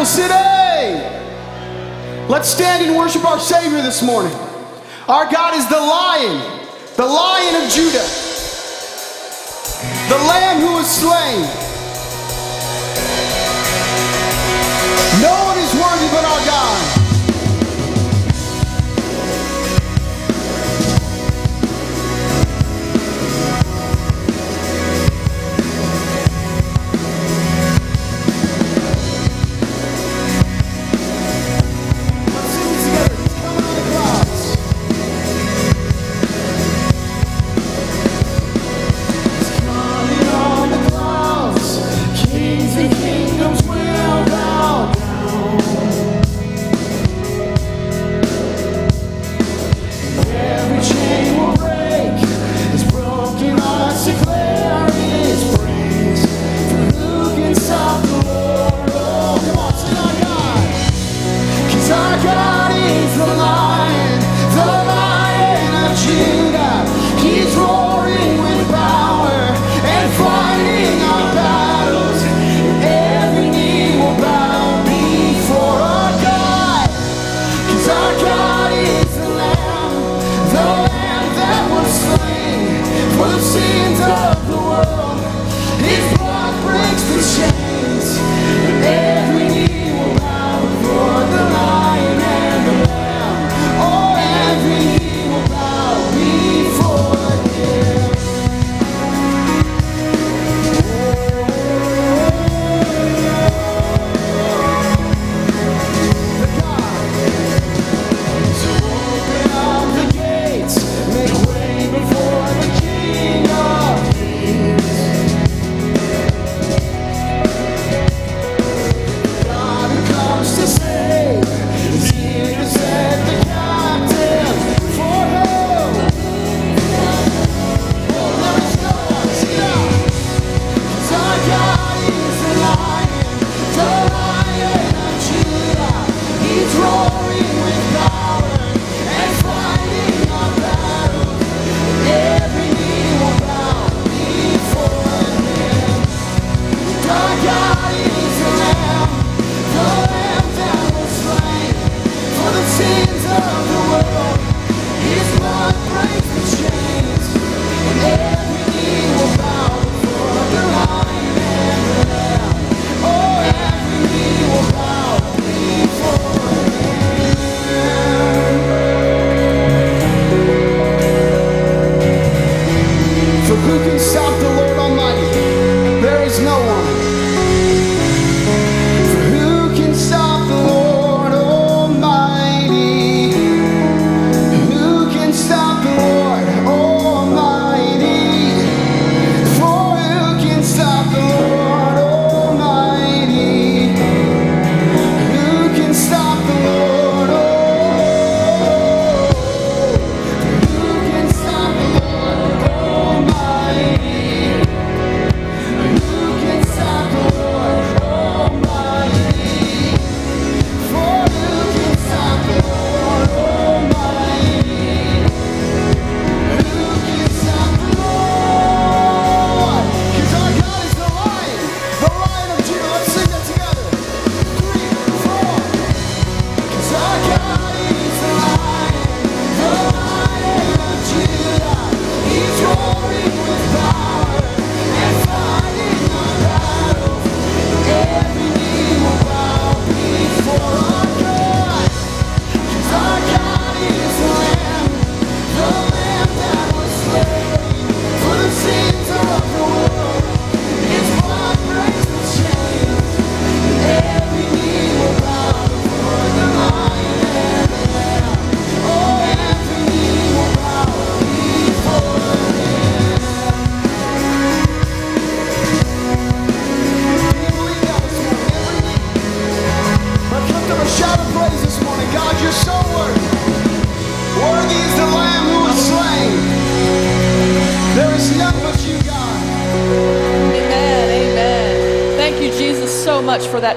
Bible City. Let's stand and worship our Savior this morning. Our God is the lion, the lion of Judah.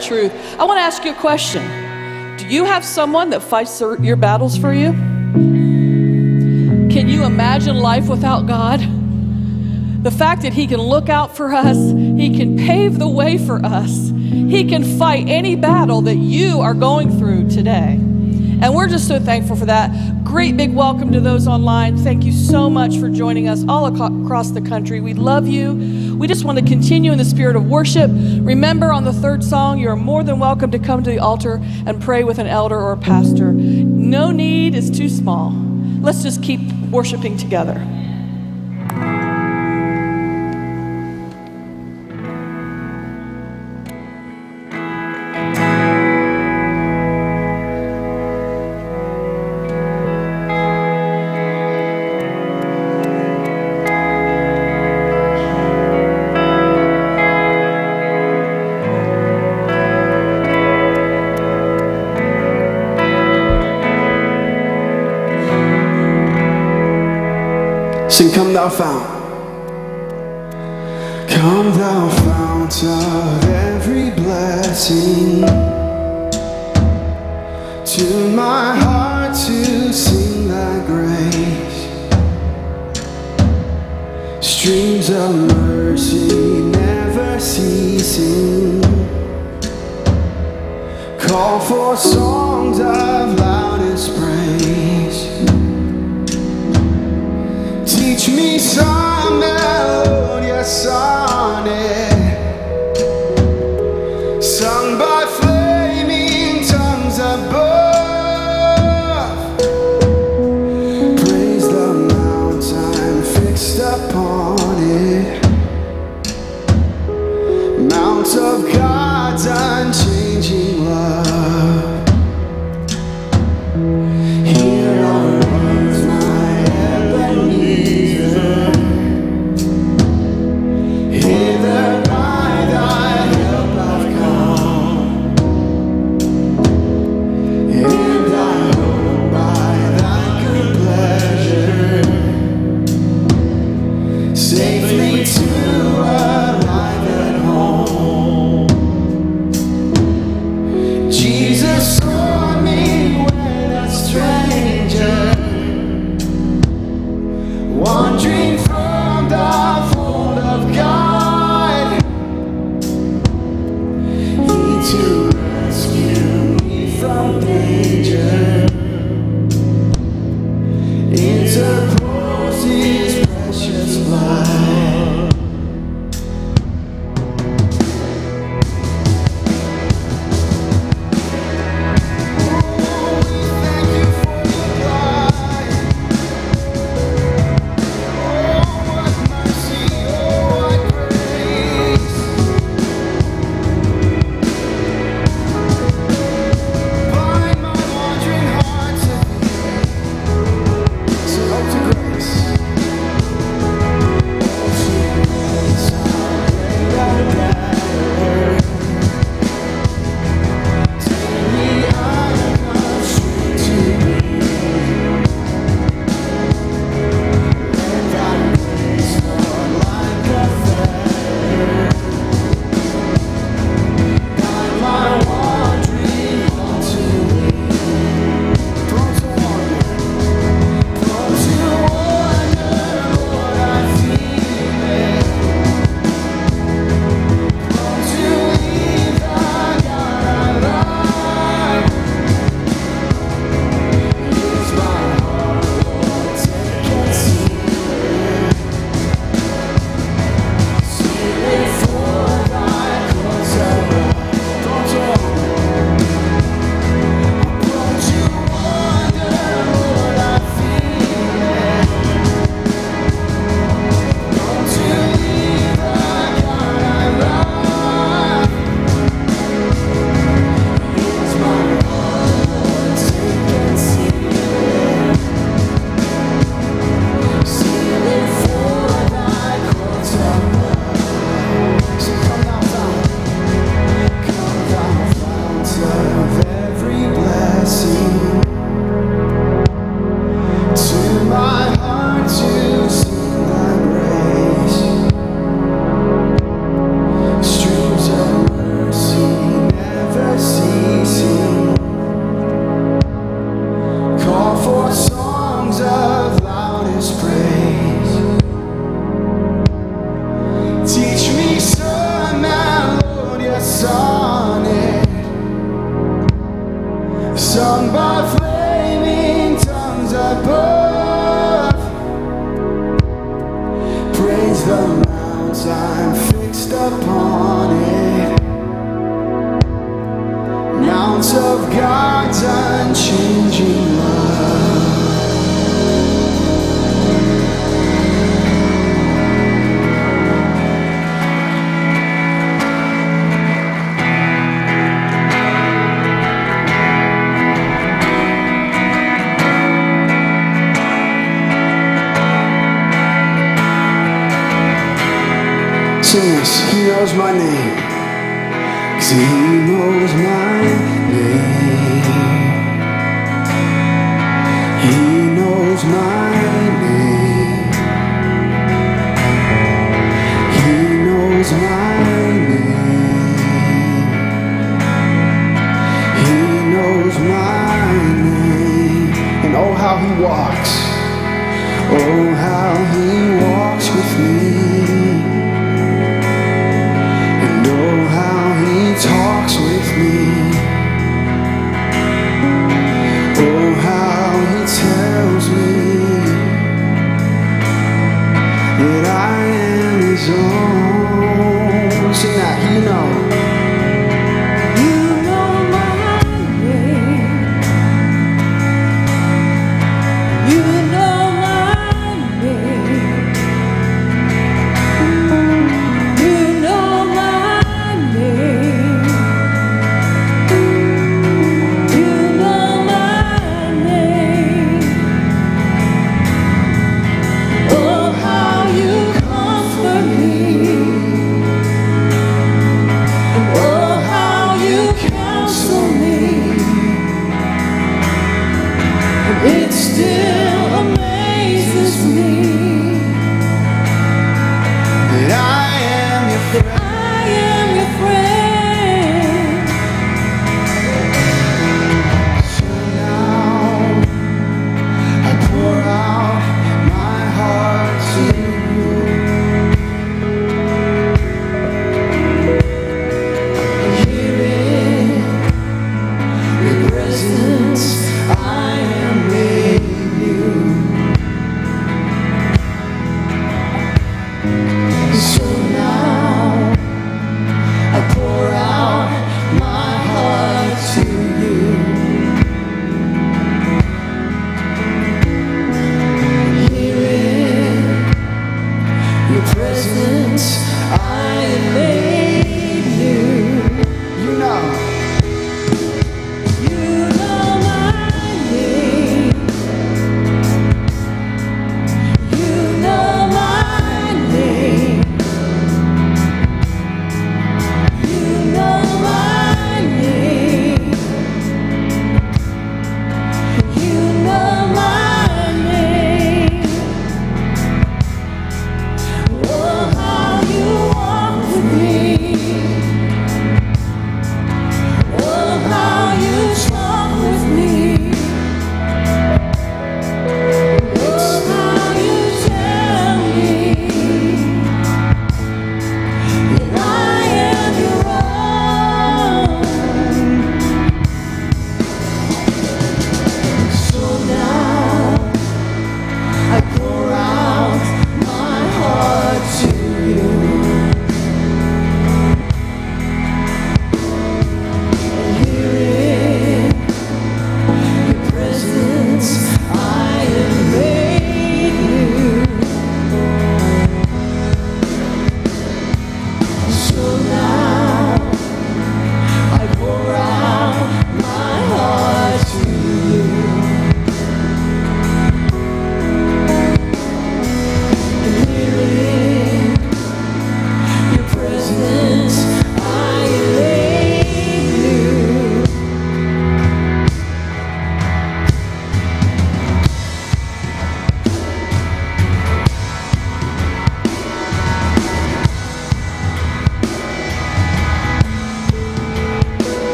truth. I want to ask you a question Do you have someone that fights your battles for you? Can you imagine life without God? The fact that He can look out for us, He can pave the way for us, He can fight any battle that you are going through today. And we're just so thankful for that. Great big welcome to those online. Thank you so much for joining us all ac- across the country. We love you. We just want to continue in the spirit of worship. Remember, on the third song, you're more than welcome to come to the altar and pray with an elder or a pastor. No need is too small. Let's just keep worshiping together. enfants.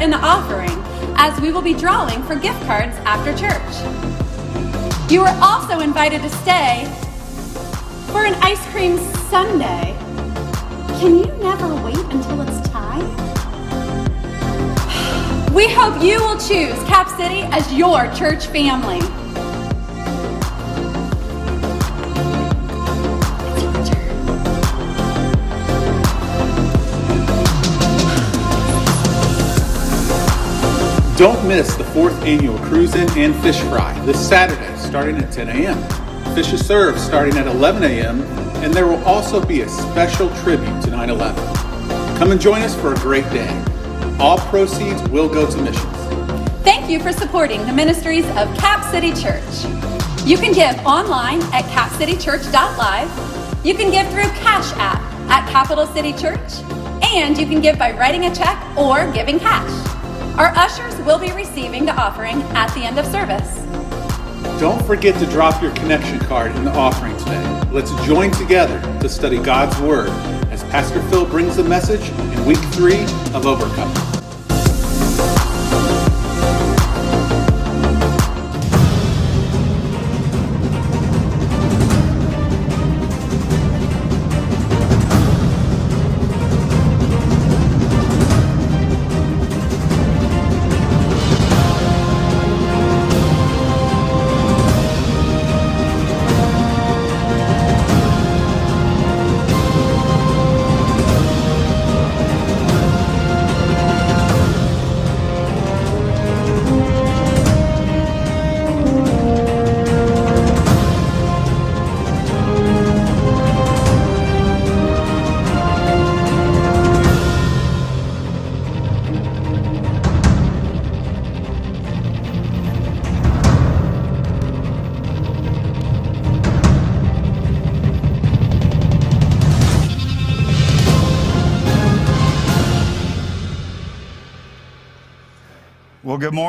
in the offering as we will be drawing for gift cards after church. You are also invited to stay for an ice cream sundae. Can you never wait until it's time? We hope you will choose Cap City as your church family. Don't miss the fourth annual Cruise In and Fish Fry this Saturday starting at 10 a.m. Fish is served starting at 11 a.m. and there will also be a special tribute to 9-11. Come and join us for a great day. All proceeds will go to missions. Thank you for supporting the ministries of Cap City Church. You can give online at capcitychurch.live. You can give through Cash App at Capital City Church. And you can give by writing a check or giving cash. Our ushers will be receiving the offering at the end of service. Don't forget to drop your connection card in the offering today. Let's join together to study God's Word as Pastor Phil brings the message in week three of Overcoming.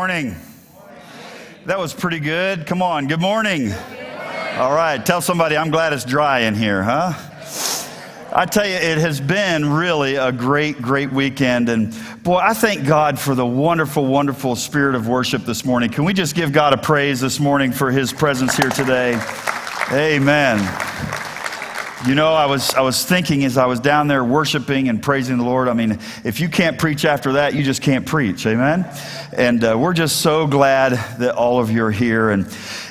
Morning. That was pretty good. Come on, good morning. All right, tell somebody I'm glad it's dry in here, huh? I tell you, it has been really a great, great weekend. And boy, I thank God for the wonderful, wonderful spirit of worship this morning. Can we just give God a praise this morning for his presence here today? Amen. You know, I was, I was thinking as I was down there worshiping and praising the Lord, I mean, if you can't preach after that, you just can't preach. Amen? And uh, we're just so glad that all of you are here. And,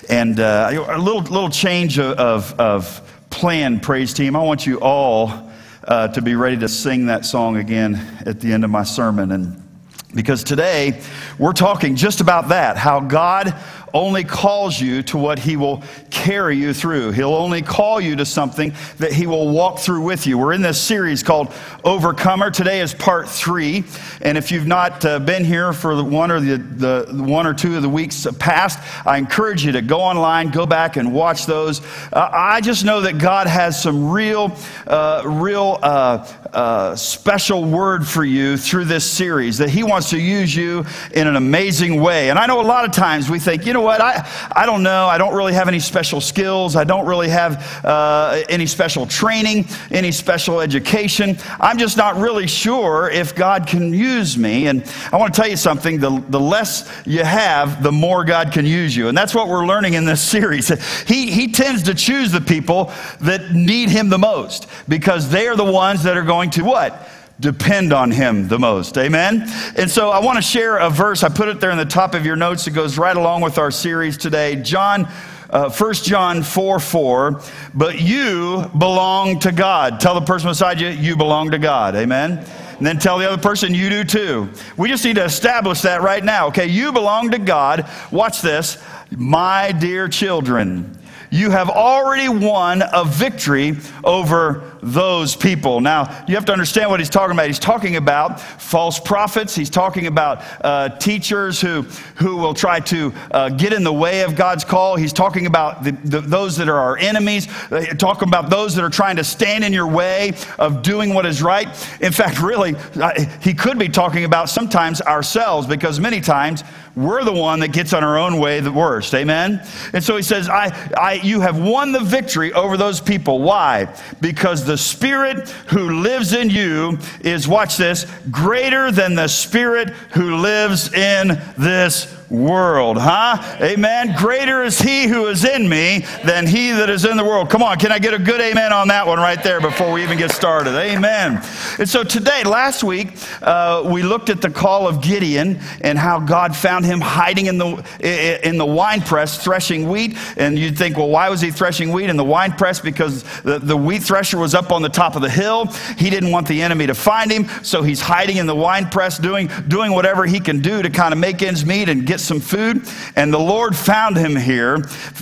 and uh, a little, little change of, of, plan, praise team. I want you all uh, to be ready to sing that song again at the end of my sermon. And because today we're talking just about that how God only calls you to what he will carry you through. He'll only call you to something that he will walk through with you. We're in this series called Overcomer. Today is part three. And if you've not uh, been here for the one or the, the one or two of the weeks past, I encourage you to go online, go back and watch those. Uh, I just know that God has some real, uh, real uh, uh, special word for you through this series, that he wants to use you in an amazing way. And I know a lot of times we think, you know, know what? I, I don't know. I don't really have any special skills. I don't really have uh, any special training, any special education. I'm just not really sure if God can use me. And I want to tell you something the, the less you have, the more God can use you. And that's what we're learning in this series. He, he tends to choose the people that need Him the most because they are the ones that are going to what? Depend on him the most. Amen? And so I want to share a verse. I put it there in the top of your notes. It goes right along with our series today. John, uh, 1 John 4 4. But you belong to God. Tell the person beside you, you belong to God. Amen? And then tell the other person, you do too. We just need to establish that right now. Okay, you belong to God. Watch this. My dear children, you have already won a victory over those people. Now, you have to understand what he's talking about. He's talking about false prophets. He's talking about uh, teachers who, who will try to uh, get in the way of God's call. He's talking about the, the, those that are our enemies, talking about those that are trying to stand in your way of doing what is right. In fact, really, he could be talking about sometimes ourselves because many times we're the one that gets on our own way the worst. Amen? And so he says, I, I, You have won the victory over those people. Why? Because the Spirit who lives in you is, watch this, greater than the Spirit who lives in this world, huh? Amen. Greater is he who is in me than he that is in the world. Come on, can I get a good amen on that one right there before we even get started? Amen. And so today, last week, uh, we looked at the call of Gideon and how God found him hiding in the in the wine press threshing wheat. And you'd think, well, why was he threshing wheat in the wine press? Because the, the wheat thresher was up on the top of the hill. He didn't want the enemy to find him, so he's hiding in the wine press, doing doing whatever he can do to kind of make ends meet and get some food. And the Lord found him here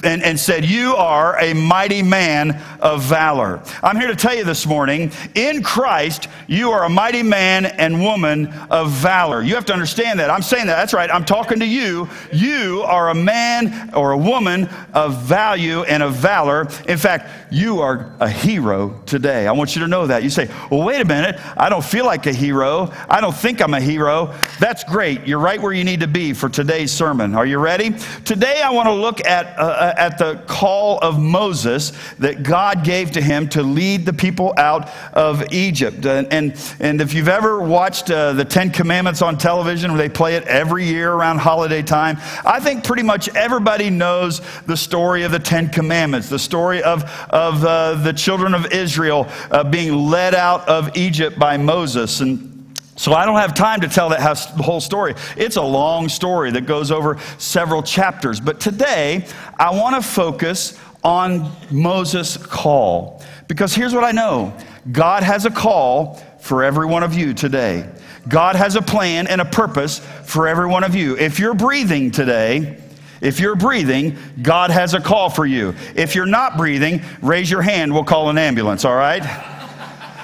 and, and said, You are a mighty man of valor. I'm here to tell you this morning in Christ, you are a mighty man and woman of valor. You have to understand that. I'm saying that. That's right. I'm talking to you. You are a man or a woman of value and of valor. In fact, you are a hero today. I want you to know that. You say, Well, wait a minute. I don't feel like a hero. I don't think I'm a hero. That's great. You're right where you need to be for today's today's sermon. Are you ready? Today, I want to look at, uh, at the call of Moses that God gave to him to lead the people out of Egypt. And, and, and if you've ever watched uh, the Ten Commandments on television, where they play it every year around holiday time, I think pretty much everybody knows the story of the Ten Commandments, the story of, of uh, the children of Israel uh, being led out of Egypt by Moses. And so I don't have time to tell that whole story. It's a long story that goes over several chapters. But today, I want to focus on Moses' call. Because here's what I know God has a call for every one of you today. God has a plan and a purpose for every one of you. If you're breathing today, if you're breathing, God has a call for you. If you're not breathing, raise your hand, we'll call an ambulance, all right?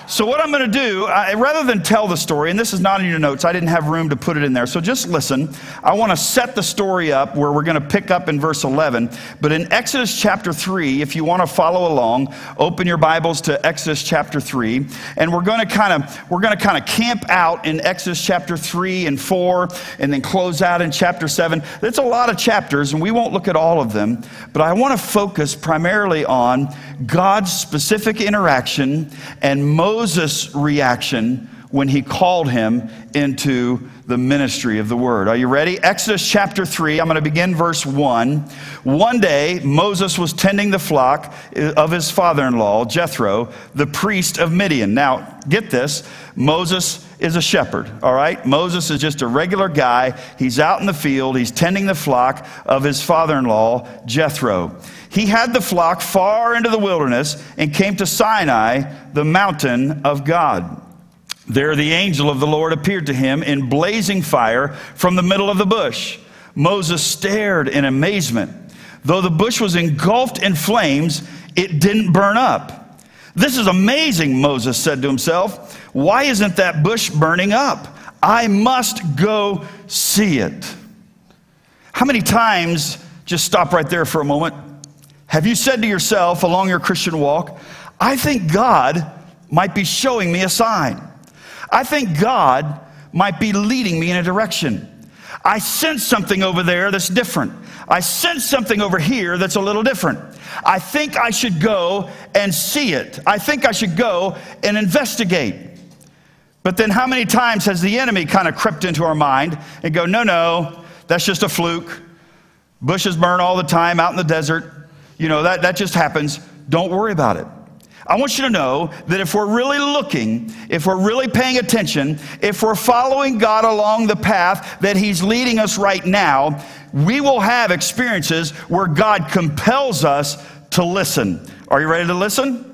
So, what I'm going to do, I, rather than tell the story, and this is not in your notes, I didn't have room to put it in there. So, just listen. I want to set the story up where we're going to pick up in verse 11. But in Exodus chapter 3, if you want to follow along, open your Bibles to Exodus chapter 3. And we're going to kind of we're going to kind of camp out in Exodus chapter 3 and 4, and then close out in chapter 7. It's a lot of chapters, and we won't look at all of them. But I want to focus primarily on God's specific interaction and Moses' reaction when he called him into the ministry of the word. Are you ready? Exodus chapter 3, I'm going to begin verse 1. One day, Moses was tending the flock of his father in law, Jethro, the priest of Midian. Now, get this Moses is a shepherd, all right? Moses is just a regular guy. He's out in the field, he's tending the flock of his father in law, Jethro. He had the flock far into the wilderness and came to Sinai, the mountain of God. There, the angel of the Lord appeared to him in blazing fire from the middle of the bush. Moses stared in amazement. Though the bush was engulfed in flames, it didn't burn up. This is amazing, Moses said to himself. Why isn't that bush burning up? I must go see it. How many times, just stop right there for a moment, have you said to yourself along your Christian walk, I think God might be showing me a sign? I think God might be leading me in a direction. I sense something over there that's different. I sense something over here that's a little different. I think I should go and see it. I think I should go and investigate. But then, how many times has the enemy kind of crept into our mind and go, no, no, that's just a fluke. Bushes burn all the time out in the desert. You know, that, that just happens. Don't worry about it. I want you to know that if we're really looking, if we're really paying attention, if we're following God along the path that He's leading us right now, we will have experiences where God compels us to listen. Are you ready to listen?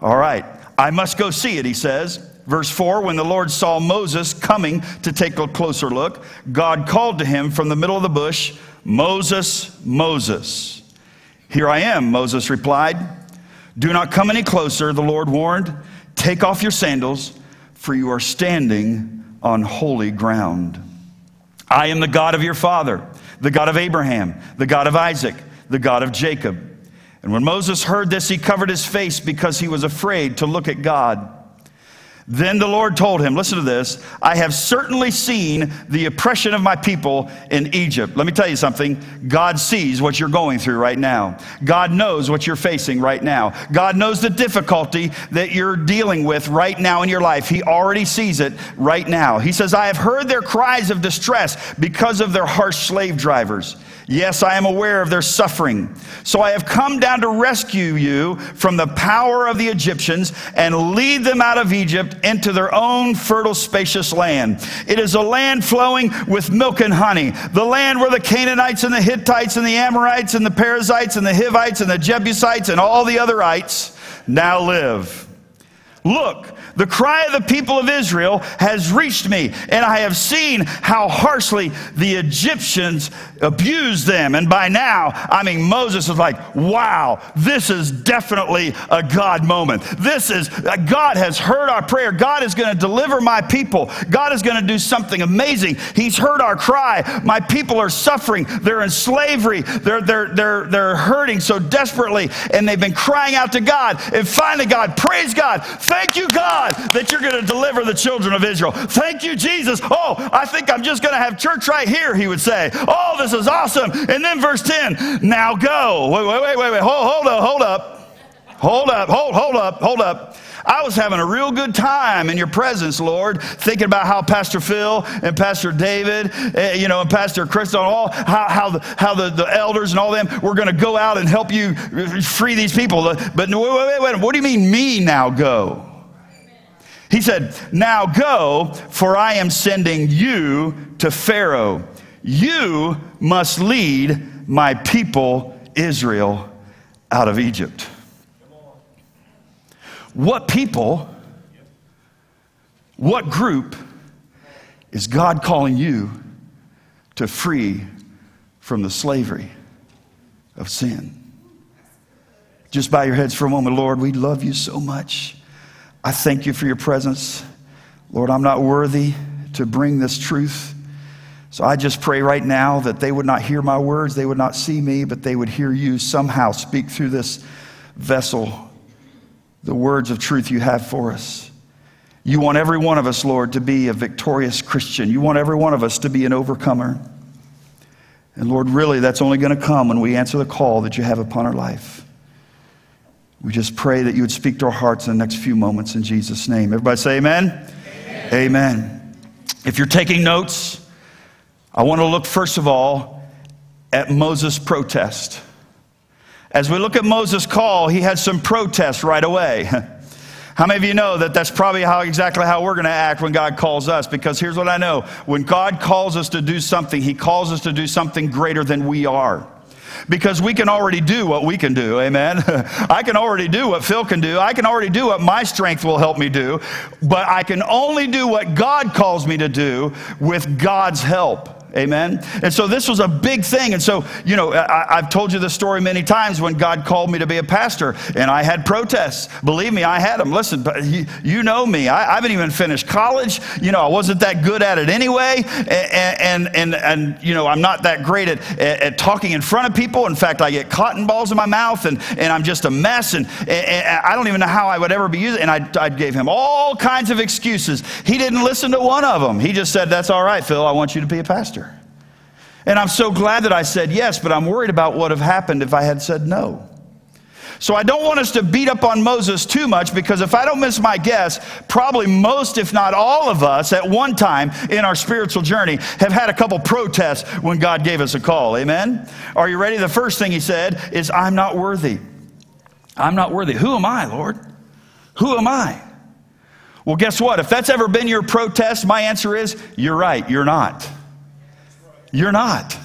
All right. I must go see it, he says. Verse 4 When the Lord saw Moses coming to take a closer look, God called to him from the middle of the bush, Moses, Moses. Here I am, Moses replied. Do not come any closer, the Lord warned. Take off your sandals, for you are standing on holy ground. I am the God of your father, the God of Abraham, the God of Isaac, the God of Jacob. And when Moses heard this, he covered his face because he was afraid to look at God. Then the Lord told him, Listen to this, I have certainly seen the oppression of my people in Egypt. Let me tell you something God sees what you're going through right now. God knows what you're facing right now. God knows the difficulty that you're dealing with right now in your life. He already sees it right now. He says, I have heard their cries of distress because of their harsh slave drivers. Yes, I am aware of their suffering. So I have come down to rescue you from the power of the Egyptians and lead them out of Egypt into their own fertile, spacious land. It is a land flowing with milk and honey, the land where the Canaanites and the Hittites and the Amorites and the Perizzites and the Hivites and the Jebusites and all the otherites now live. Look, the cry of the people of Israel has reached me, and I have seen how harshly the Egyptians abused them. And by now, I mean, Moses is like, wow, this is definitely a God moment. This is, uh, God has heard our prayer. God is going to deliver my people. God is going to do something amazing. He's heard our cry. My people are suffering. They're in slavery. They're, they're, they're, they're hurting so desperately, and they've been crying out to God. And finally, God, praise God. Thank you, God God that you're going to deliver the children of Israel. Thank you, Jesus. Oh, I think I'm just going to have church right here, he would say. Oh, this is awesome. And then verse 10, now go. Wait, wait, wait, wait, wait. Hold, hold up, hold up. Hold up, hold, hold up, hold up. I was having a real good time in your presence, Lord, thinking about how Pastor Phil and Pastor David, eh, you know, and Pastor Chris and all, how, how, the, how the, the elders and all them were going to go out and help you free these people. But no, wait, wait, wait, what do you mean, me now go? He said, Now go, for I am sending you to Pharaoh. You must lead my people, Israel, out of Egypt. What people, what group is God calling you to free from the slavery of sin? Just bow your heads for a moment, Lord. We love you so much. I thank you for your presence. Lord, I'm not worthy to bring this truth. So I just pray right now that they would not hear my words, they would not see me, but they would hear you somehow speak through this vessel the words of truth you have for us. You want every one of us, Lord, to be a victorious Christian. You want every one of us to be an overcomer. And Lord, really, that's only going to come when we answer the call that you have upon our life. We just pray that you would speak to our hearts in the next few moments in Jesus' name. Everybody say amen. Amen. amen. If you're taking notes, I want to look first of all at Moses' protest. As we look at Moses' call, he had some protest right away. How many of you know that that's probably how exactly how we're going to act when God calls us? Because here's what I know when God calls us to do something, He calls us to do something greater than we are. Because we can already do what we can do, amen? I can already do what Phil can do. I can already do what my strength will help me do. But I can only do what God calls me to do with God's help. Amen. And so this was a big thing. And so, you know, I, have told you this story many times when God called me to be a pastor and I had protests. Believe me, I had them. Listen, you, you know me. I, I, haven't even finished college. You know, I wasn't that good at it anyway. And, and, and, and you know, I'm not that great at, at, at, talking in front of people. In fact, I get cotton balls in my mouth and, and I'm just a mess. And, and I don't even know how I would ever be used. And I, I gave him all kinds of excuses. He didn't listen to one of them. He just said, That's all right, Phil. I want you to be a pastor. And I'm so glad that I said yes, but I'm worried about what would have happened if I had said no. So I don't want us to beat up on Moses too much because if I don't miss my guess, probably most, if not all of us, at one time in our spiritual journey have had a couple protests when God gave us a call. Amen? Are you ready? The first thing he said is, I'm not worthy. I'm not worthy. Who am I, Lord? Who am I? Well, guess what? If that's ever been your protest, my answer is, you're right, you're not. You're not.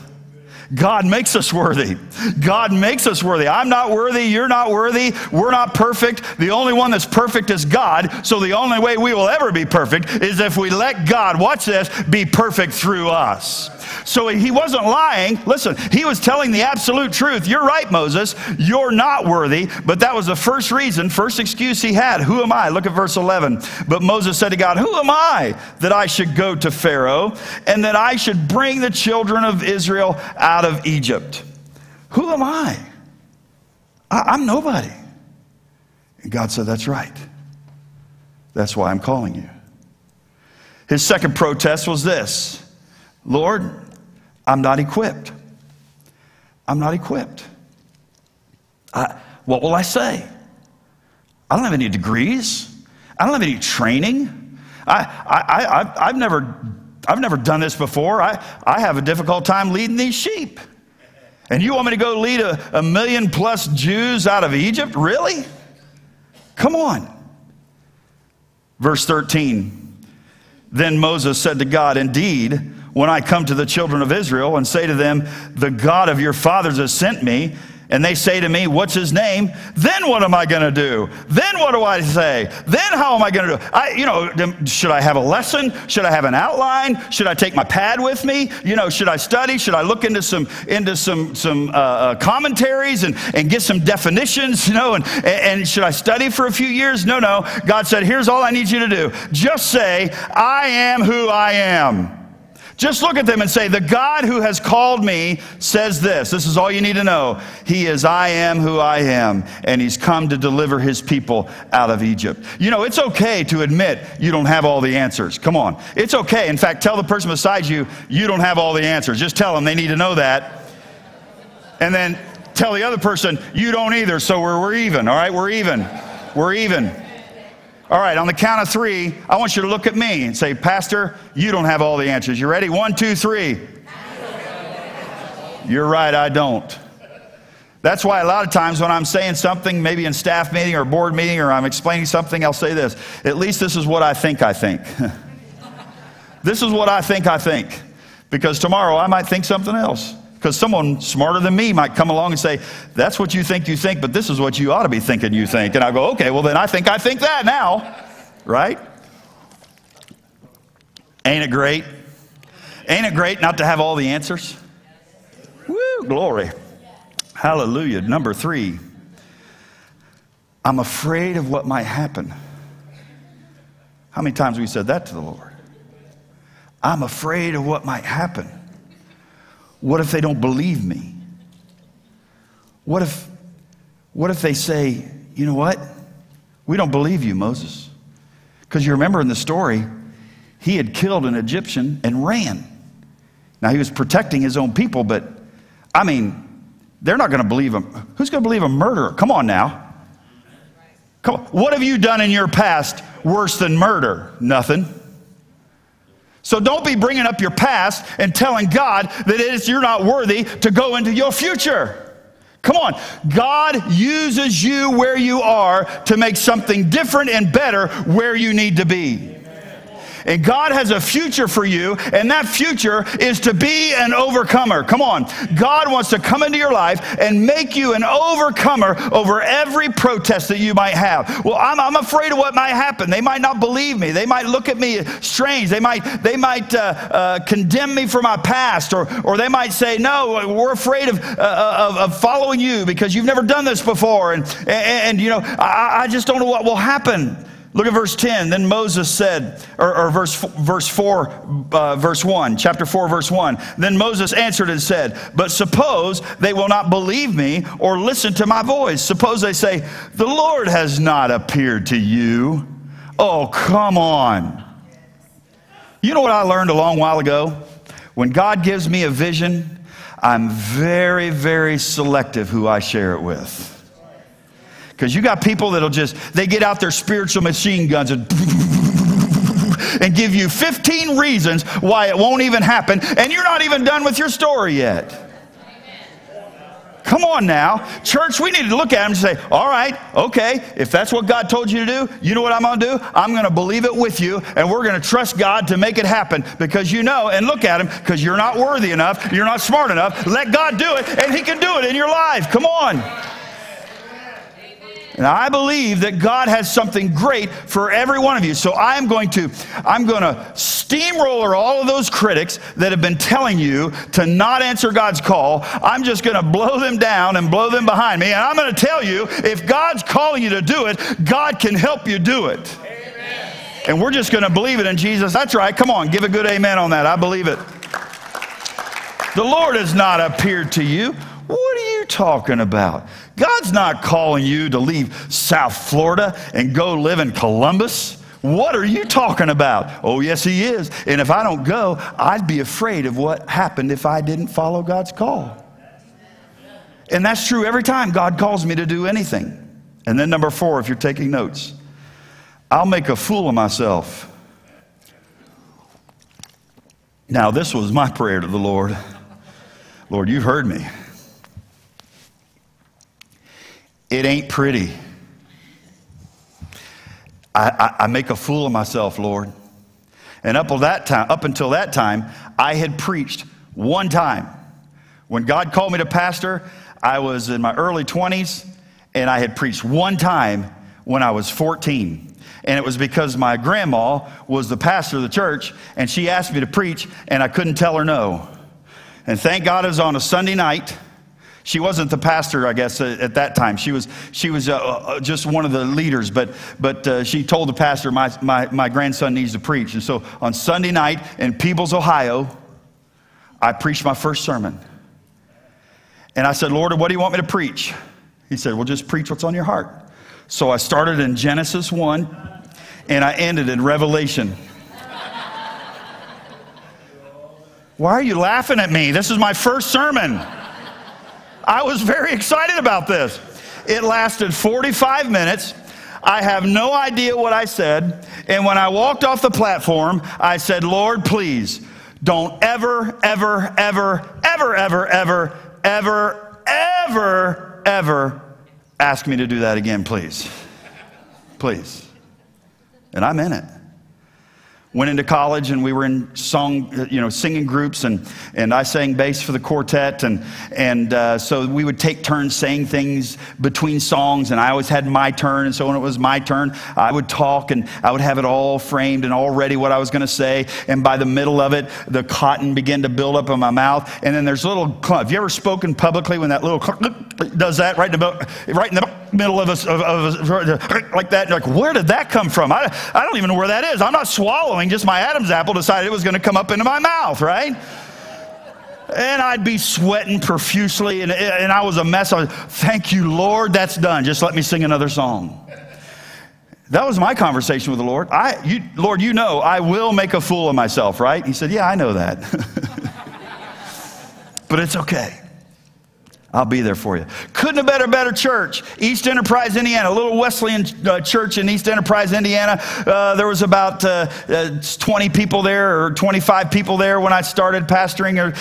God makes us worthy. God makes us worthy. I'm not worthy. You're not worthy. We're not perfect. The only one that's perfect is God. So the only way we will ever be perfect is if we let God, watch this, be perfect through us. So he wasn't lying. Listen, he was telling the absolute truth. You're right, Moses. You're not worthy. But that was the first reason, first excuse he had. Who am I? Look at verse 11. But Moses said to God, Who am I that I should go to Pharaoh and that I should bring the children of Israel out of Egypt? Who am I? I am nobody. And God said, That's right. That's why I'm calling you. His second protest was this Lord, I'm not equipped. I'm not equipped. I, what will I say? I don't have any degrees. I don't have any training. I, I, I, I've, never, I've never done this before. I, I have a difficult time leading these sheep. And you want me to go lead a, a million plus Jews out of Egypt? Really? Come on. Verse 13. Then Moses said to God, Indeed, when I come to the children of Israel and say to them, The God of your fathers has sent me, and they say to me, What's his name? Then what am I going to do? Then what do I say? Then how am I going to do? I, you know, should I have a lesson? Should I have an outline? Should I take my pad with me? You know, should I study? Should I look into some into some some uh, uh, commentaries and and get some definitions? You know, and and should I study for a few years? No, no. God said, Here's all I need you to do. Just say, I am who I am. Just look at them and say, The God who has called me says this. This is all you need to know. He is I am who I am, and He's come to deliver His people out of Egypt. You know, it's okay to admit you don't have all the answers. Come on. It's okay. In fact, tell the person beside you, you don't have all the answers. Just tell them they need to know that. And then tell the other person, you don't either, so we're, we're even. All right, we're even. We're even. All right, on the count of three, I want you to look at me and say, Pastor, you don't have all the answers. You ready? One, two, three. You're right, I don't. That's why a lot of times when I'm saying something, maybe in staff meeting or board meeting, or I'm explaining something, I'll say this At least this is what I think I think. this is what I think I think. Because tomorrow I might think something else. Because someone smarter than me might come along and say, That's what you think you think, but this is what you ought to be thinking you think. And I go, Okay, well, then I think I think that now. Right? Ain't it great? Ain't it great not to have all the answers? Woo, glory. Hallelujah. Number three, I'm afraid of what might happen. How many times have we said that to the Lord? I'm afraid of what might happen. What if they don't believe me? What if, what if they say, you know what? We don't believe you, Moses. Because you remember in the story, he had killed an Egyptian and ran. Now he was protecting his own people, but I mean, they're not going to believe him. Who's going to believe a murderer? Come on now. Come on. What have you done in your past worse than murder? Nothing. So don't be bringing up your past and telling God that you're not worthy to go into your future. Come on. God uses you where you are to make something different and better where you need to be. And God has a future for you, and that future is to be an overcomer. Come on. God wants to come into your life and make you an overcomer over every protest that you might have. Well, I'm, I'm afraid of what might happen. They might not believe me. They might look at me strange. They might, they might uh, uh, condemn me for my past, or, or they might say, No, we're afraid of, uh, of, of following you because you've never done this before. And, and, and you know, I, I just don't know what will happen. Look at verse 10. Then Moses said, or, or verse, verse 4, uh, verse 1, chapter 4, verse 1. Then Moses answered and said, But suppose they will not believe me or listen to my voice. Suppose they say, The Lord has not appeared to you. Oh, come on. You know what I learned a long while ago? When God gives me a vision, I'm very, very selective who I share it with. Because you got people that'll just, they get out their spiritual machine guns and, and give you 15 reasons why it won't even happen, and you're not even done with your story yet. Come on now. Church, we need to look at them and say, all right, okay, if that's what God told you to do, you know what I'm going to do? I'm going to believe it with you, and we're going to trust God to make it happen because you know, and look at Him, because you're not worthy enough, you're not smart enough. Let God do it, and He can do it in your life. Come on. And I believe that God has something great for every one of you. So I'm going to I'm going to steamroller all of those critics that have been telling you to not answer God's call. I'm just going to blow them down and blow them behind me. And I'm going to tell you if God's calling you to do it, God can help you do it. Amen. And we're just going to believe it in Jesus. That's right. Come on, give a good amen on that. I believe it. The Lord has not appeared to you. What are you talking about? God's not calling you to leave South Florida and go live in Columbus. What are you talking about? Oh, yes, He is. And if I don't go, I'd be afraid of what happened if I didn't follow God's call. And that's true every time God calls me to do anything. And then, number four, if you're taking notes, I'll make a fool of myself. Now, this was my prayer to the Lord Lord, you've heard me. It ain't pretty. I, I, I, make a fool of myself, Lord. And up that time, up until that time, I had preached one time. When God called me to pastor, I was in my early 20s, and I had preached one time when I was 14. And it was because my grandma was the pastor of the church, and she asked me to preach, and I couldn't tell her no. And thank God it was on a Sunday night she wasn't the pastor, I guess, at that time. She was, she was uh, uh, just one of the leaders, but, but uh, she told the pastor, my, my, my grandson needs to preach. And so on Sunday night in Peebles, Ohio, I preached my first sermon. And I said, Lord, what do you want me to preach? He said, Well, just preach what's on your heart. So I started in Genesis 1 and I ended in Revelation. Why are you laughing at me? This is my first sermon. I was very excited about this. It lasted 45 minutes. I have no idea what I said. And when I walked off the platform, I said, Lord, please don't ever, ever, ever, ever, ever, ever, ever, ever, ever ask me to do that again, please. Please. And I'm in it went into college and we were in song, you know, singing groups and, and I sang bass for the quartet. And, and uh, so we would take turns saying things between songs and I always had my turn. And so when it was my turn, I would talk and I would have it all framed and all ready what I was going to say. And by the middle of it, the cotton began to build up in my mouth. And then there's little. Have you ever spoken publicly when that little does that right in the, right in the middle of us, of, of, like that? Like, where did that come from? I, I don't even know where that is. I'm not swallowing just my Adam's apple decided it was going to come up into my mouth, right? And I'd be sweating profusely, and, and I was a mess. I was, Thank you, Lord, that's done. Just let me sing another song. That was my conversation with the Lord. I, you, Lord, you know I will make a fool of myself, right? He said, Yeah, I know that. but it's okay. I'll be there for you. Couldn't have been a better church. East Enterprise, Indiana, a little Wesleyan uh, church in East Enterprise, Indiana. Uh, there was about uh, uh 20 people there or 25 people there when I started pastoring, or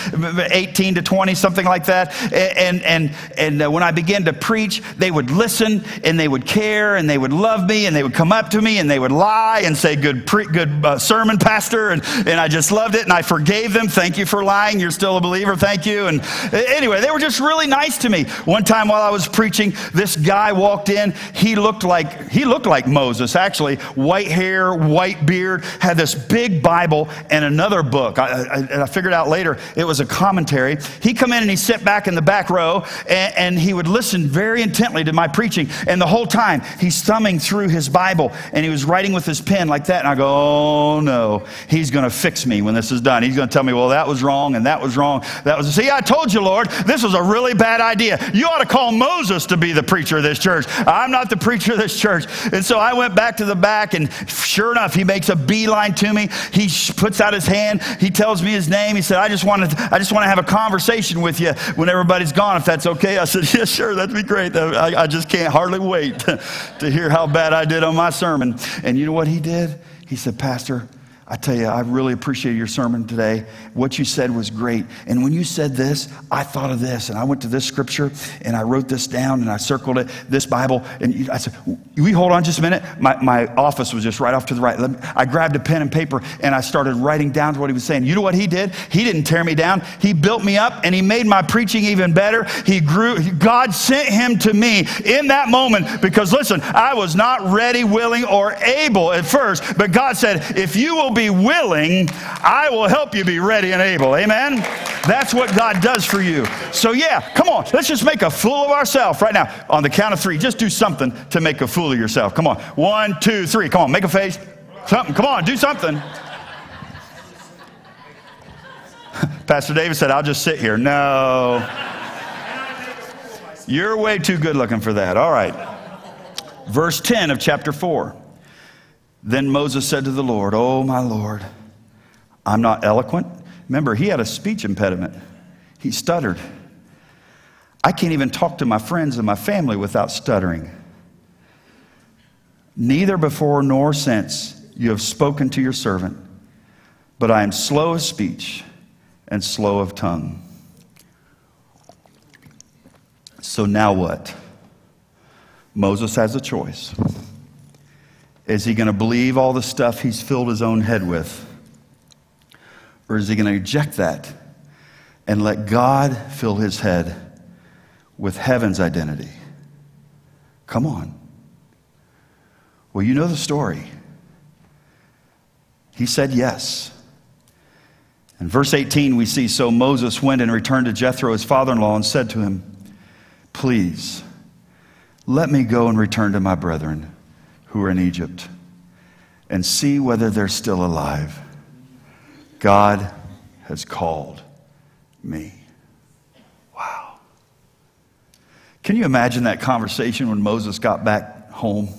18 to 20, something like that. And, and, and uh, when I began to preach, they would listen and they would care and they would love me and they would come up to me and they would lie and say, good, pre- good uh, sermon, pastor. And, and I just loved it and I forgave them. Thank you for lying. You're still a believer. Thank you. And anyway, they were just really nice nice to me. One time while I was preaching, this guy walked in. He looked like he looked like Moses, actually. White hair, white beard, had this big Bible and another book. I, I, I figured out later it was a commentary. He come in and he sat back in the back row and, and he would listen very intently to my preaching. And the whole time he's thumbing through his Bible and he was writing with his pen like that. And I go, oh no, he's going to fix me when this is done. He's going to tell me, well, that was wrong and that was wrong. That was see, I told you, Lord, this was a really bad idea. You ought to call Moses to be the preacher of this church. I'm not the preacher of this church. And so I went back to the back, and sure enough, he makes a beeline to me. He puts out his hand. He tells me his name. He said, I just want to, I just want to have a conversation with you when everybody's gone, if that's okay. I said, Yeah, sure, that'd be great. I, I just can't hardly wait to hear how bad I did on my sermon. And you know what he did? He said, Pastor, I tell you, I really appreciate your sermon today. What you said was great. And when you said this, I thought of this. And I went to this scripture and I wrote this down and I circled it, this Bible. And I said, We hold on just a minute. My, my office was just right off to the right. I grabbed a pen and paper and I started writing down what he was saying. You know what he did? He didn't tear me down. He built me up and he made my preaching even better. He grew, God sent him to me in that moment because, listen, I was not ready, willing, or able at first. But God said, If you will be willing, I will help you be ready and able. Amen? That's what God does for you. So, yeah, come on, let's just make a fool of ourselves right now. On the count of three, just do something to make a fool of yourself. Come on. One, two, three. Come on, make a face. Something. Come on, do something. Pastor David said, I'll just sit here. No. You're way too good looking for that. All right. Verse 10 of chapter 4. Then Moses said to the Lord, Oh, my Lord, I'm not eloquent. Remember, he had a speech impediment, he stuttered. I can't even talk to my friends and my family without stuttering. Neither before nor since you have spoken to your servant, but I am slow of speech and slow of tongue. So now what? Moses has a choice. Is he going to believe all the stuff he's filled his own head with? Or is he going to reject that and let God fill his head with heaven's identity? Come on. Well, you know the story. He said yes. In verse 18, we see So Moses went and returned to Jethro, his father in law, and said to him, Please, let me go and return to my brethren who are in Egypt and see whether they're still alive. God has called me. Wow. Can you imagine that conversation when Moses got back home?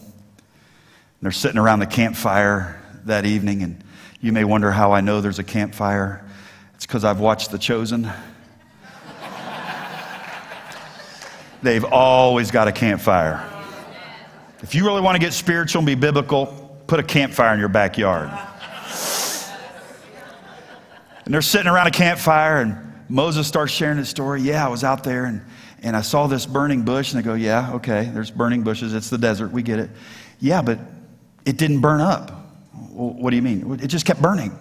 They're sitting around the campfire that evening, and you may wonder how I know there's a campfire. It's because I've watched The Chosen. They've always got a campfire. If you really want to get spiritual and be biblical, put a campfire in your backyard. And they're sitting around a campfire, and Moses starts sharing his story. Yeah, I was out there and, and I saw this burning bush. And they go, Yeah, okay, there's burning bushes. It's the desert. We get it. Yeah, but it didn't burn up. Well, what do you mean? It just kept burning.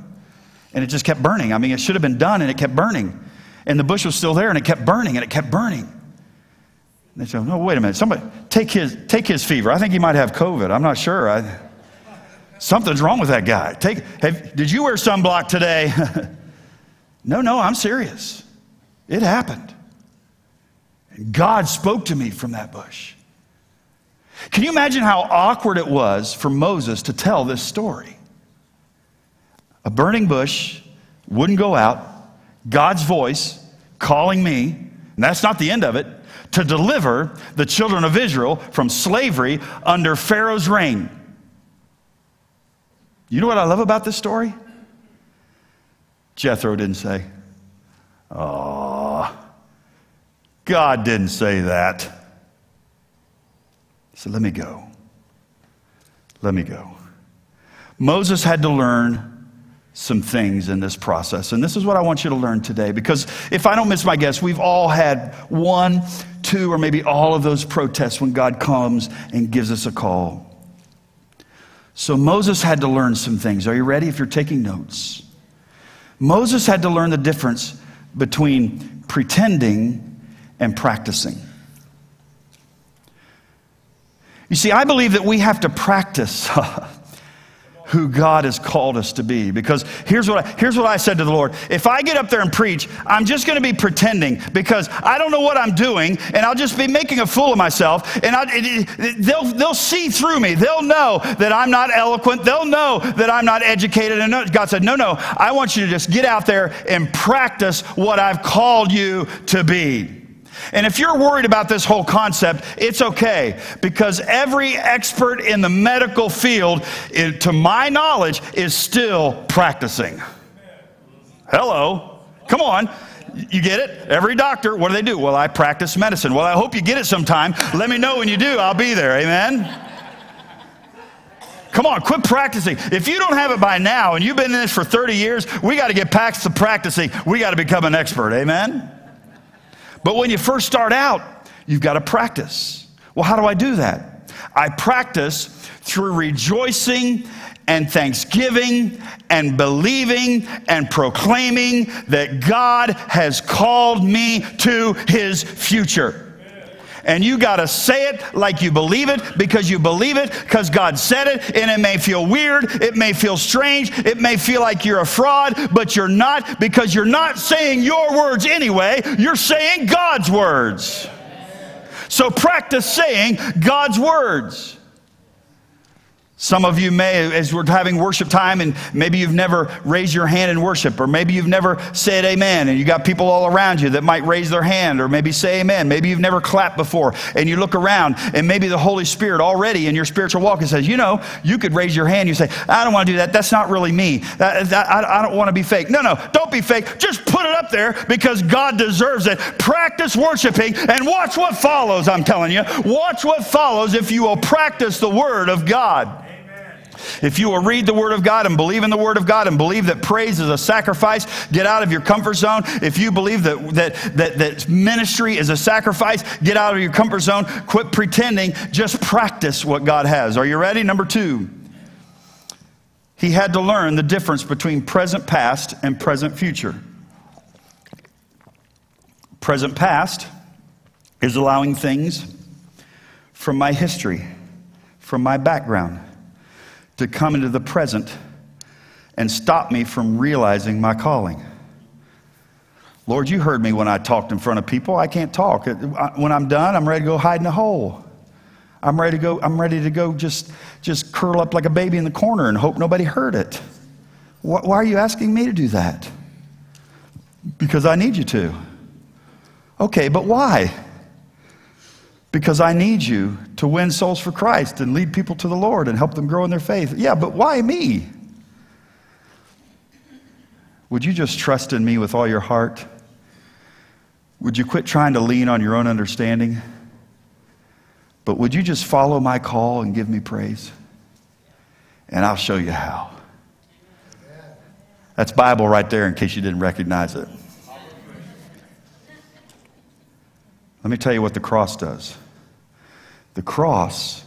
And it just kept burning. I mean, it should have been done, and it kept burning. And the bush was still there, and it kept burning, and it kept burning. They said, No, wait a minute. Somebody take his, take his fever. I think he might have COVID. I'm not sure. I, something's wrong with that guy. Take, have, did you wear sunblock today? No, no, I'm serious. It happened. And God spoke to me from that bush. Can you imagine how awkward it was for Moses to tell this story? A burning bush wouldn't go out, God's voice calling me, and that's not the end of it, to deliver the children of Israel from slavery under Pharaoh's reign. You know what I love about this story? Jethro didn't say, Oh, God didn't say that. He said, Let me go. Let me go. Moses had to learn some things in this process. And this is what I want you to learn today because if I don't miss my guess, we've all had one, two, or maybe all of those protests when God comes and gives us a call. So Moses had to learn some things. Are you ready if you're taking notes? Moses had to learn the difference between pretending and practicing. You see, I believe that we have to practice who God has called us to be. Because here's what I, here's what I said to the Lord. If I get up there and preach, I'm just going to be pretending because I don't know what I'm doing and I'll just be making a fool of myself and I, it, it, they'll, they'll see through me. They'll know that I'm not eloquent. They'll know that I'm not educated. And God said, no, no, I want you to just get out there and practice what I've called you to be. And if you're worried about this whole concept, it's okay because every expert in the medical field, to my knowledge, is still practicing. Hello. Come on. You get it? Every doctor, what do they do? Well, I practice medicine. Well, I hope you get it sometime. Let me know when you do. I'll be there. Amen. Come on, quit practicing. If you don't have it by now and you've been in this for 30 years, we got to get past the practicing. We got to become an expert. Amen. But when you first start out, you've got to practice. Well, how do I do that? I practice through rejoicing and thanksgiving and believing and proclaiming that God has called me to his future. And you got to say it like you believe it because you believe it because God said it. And it may feel weird. It may feel strange. It may feel like you're a fraud, but you're not because you're not saying your words anyway. You're saying God's words. So practice saying God's words. Some of you may, as we're having worship time, and maybe you've never raised your hand in worship, or maybe you've never said amen, and you got people all around you that might raise their hand, or maybe say amen. Maybe you've never clapped before, and you look around, and maybe the Holy Spirit already in your spiritual walk and says, You know, you could raise your hand. You say, I don't want to do that. That's not really me. I, I don't want to be fake. No, no, don't be fake. Just put it up there because God deserves it. Practice worshiping and watch what follows, I'm telling you. Watch what follows if you will practice the Word of God. If you will read the Word of God and believe in the Word of God and believe that praise is a sacrifice, get out of your comfort zone. If you believe that, that, that, that ministry is a sacrifice, get out of your comfort zone. Quit pretending. Just practice what God has. Are you ready? Number two, he had to learn the difference between present past and present future. Present past is allowing things from my history, from my background to come into the present and stop me from realizing my calling. Lord, you heard me when I talked in front of people. I can't talk. When I'm done, I'm ready to go hide in a hole. I'm ready to go, I'm ready to go just, just curl up like a baby in the corner and hope nobody heard it. Why are you asking me to do that? Because I need you to. Okay, but why? Because I need you to win souls for Christ and lead people to the Lord and help them grow in their faith. Yeah, but why me? Would you just trust in me with all your heart? Would you quit trying to lean on your own understanding? But would you just follow my call and give me praise? And I'll show you how. That's Bible right there in case you didn't recognize it. Let me tell you what the cross does. The cross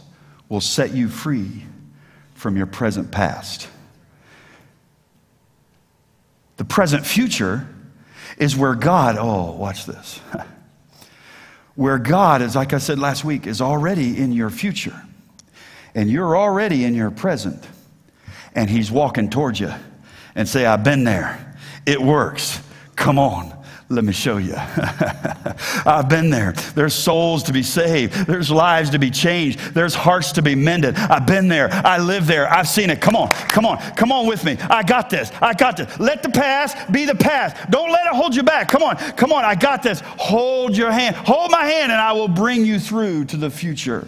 will set you free from your present past. The present future is where God, oh, watch this. where God is, like I said last week, is already in your future. And you're already in your present. And He's walking towards you and say, I've been there. It works. Come on. Let me show you. I've been there. There's souls to be saved. There's lives to be changed. There's hearts to be mended. I've been there. I live there. I've seen it. Come on. Come on. Come on with me. I got this. I got this. Let the past be the past. Don't let it hold you back. Come on. Come on. I got this. Hold your hand. Hold my hand and I will bring you through to the future.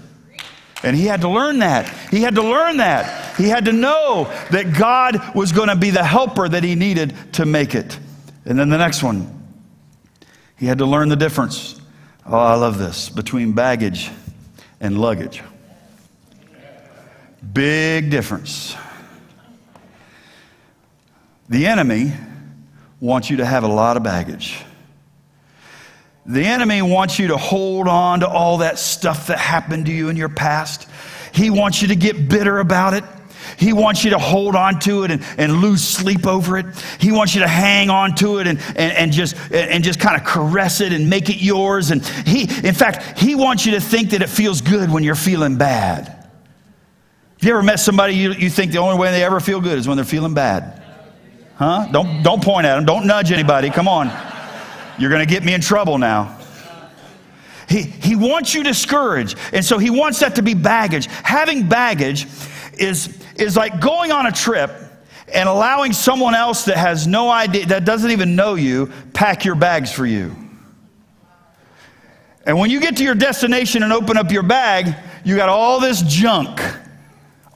And he had to learn that. He had to learn that. He had to know that God was going to be the helper that he needed to make it. And then the next one, he had to learn the difference. Oh, I love this between baggage and luggage. Big difference. The enemy wants you to have a lot of baggage. The enemy wants you to hold on to all that stuff that happened to you in your past. He wants you to get bitter about it. He wants you to hold on to it and, and lose sleep over it. He wants you to hang on to it and, and, and just, and just kind of caress it and make it yours. And he, in fact, he wants you to think that it feels good when you're feeling bad. Have you ever met somebody you, you think the only way they ever feel good is when they're feeling bad? Huh? Don't, don't point at them. Don't nudge anybody. Come on. You're going to get me in trouble now. He, he wants you discouraged. And so he wants that to be baggage. Having baggage is, is like going on a trip and allowing someone else that has no idea, that doesn't even know you, pack your bags for you. And when you get to your destination and open up your bag, you got all this junk,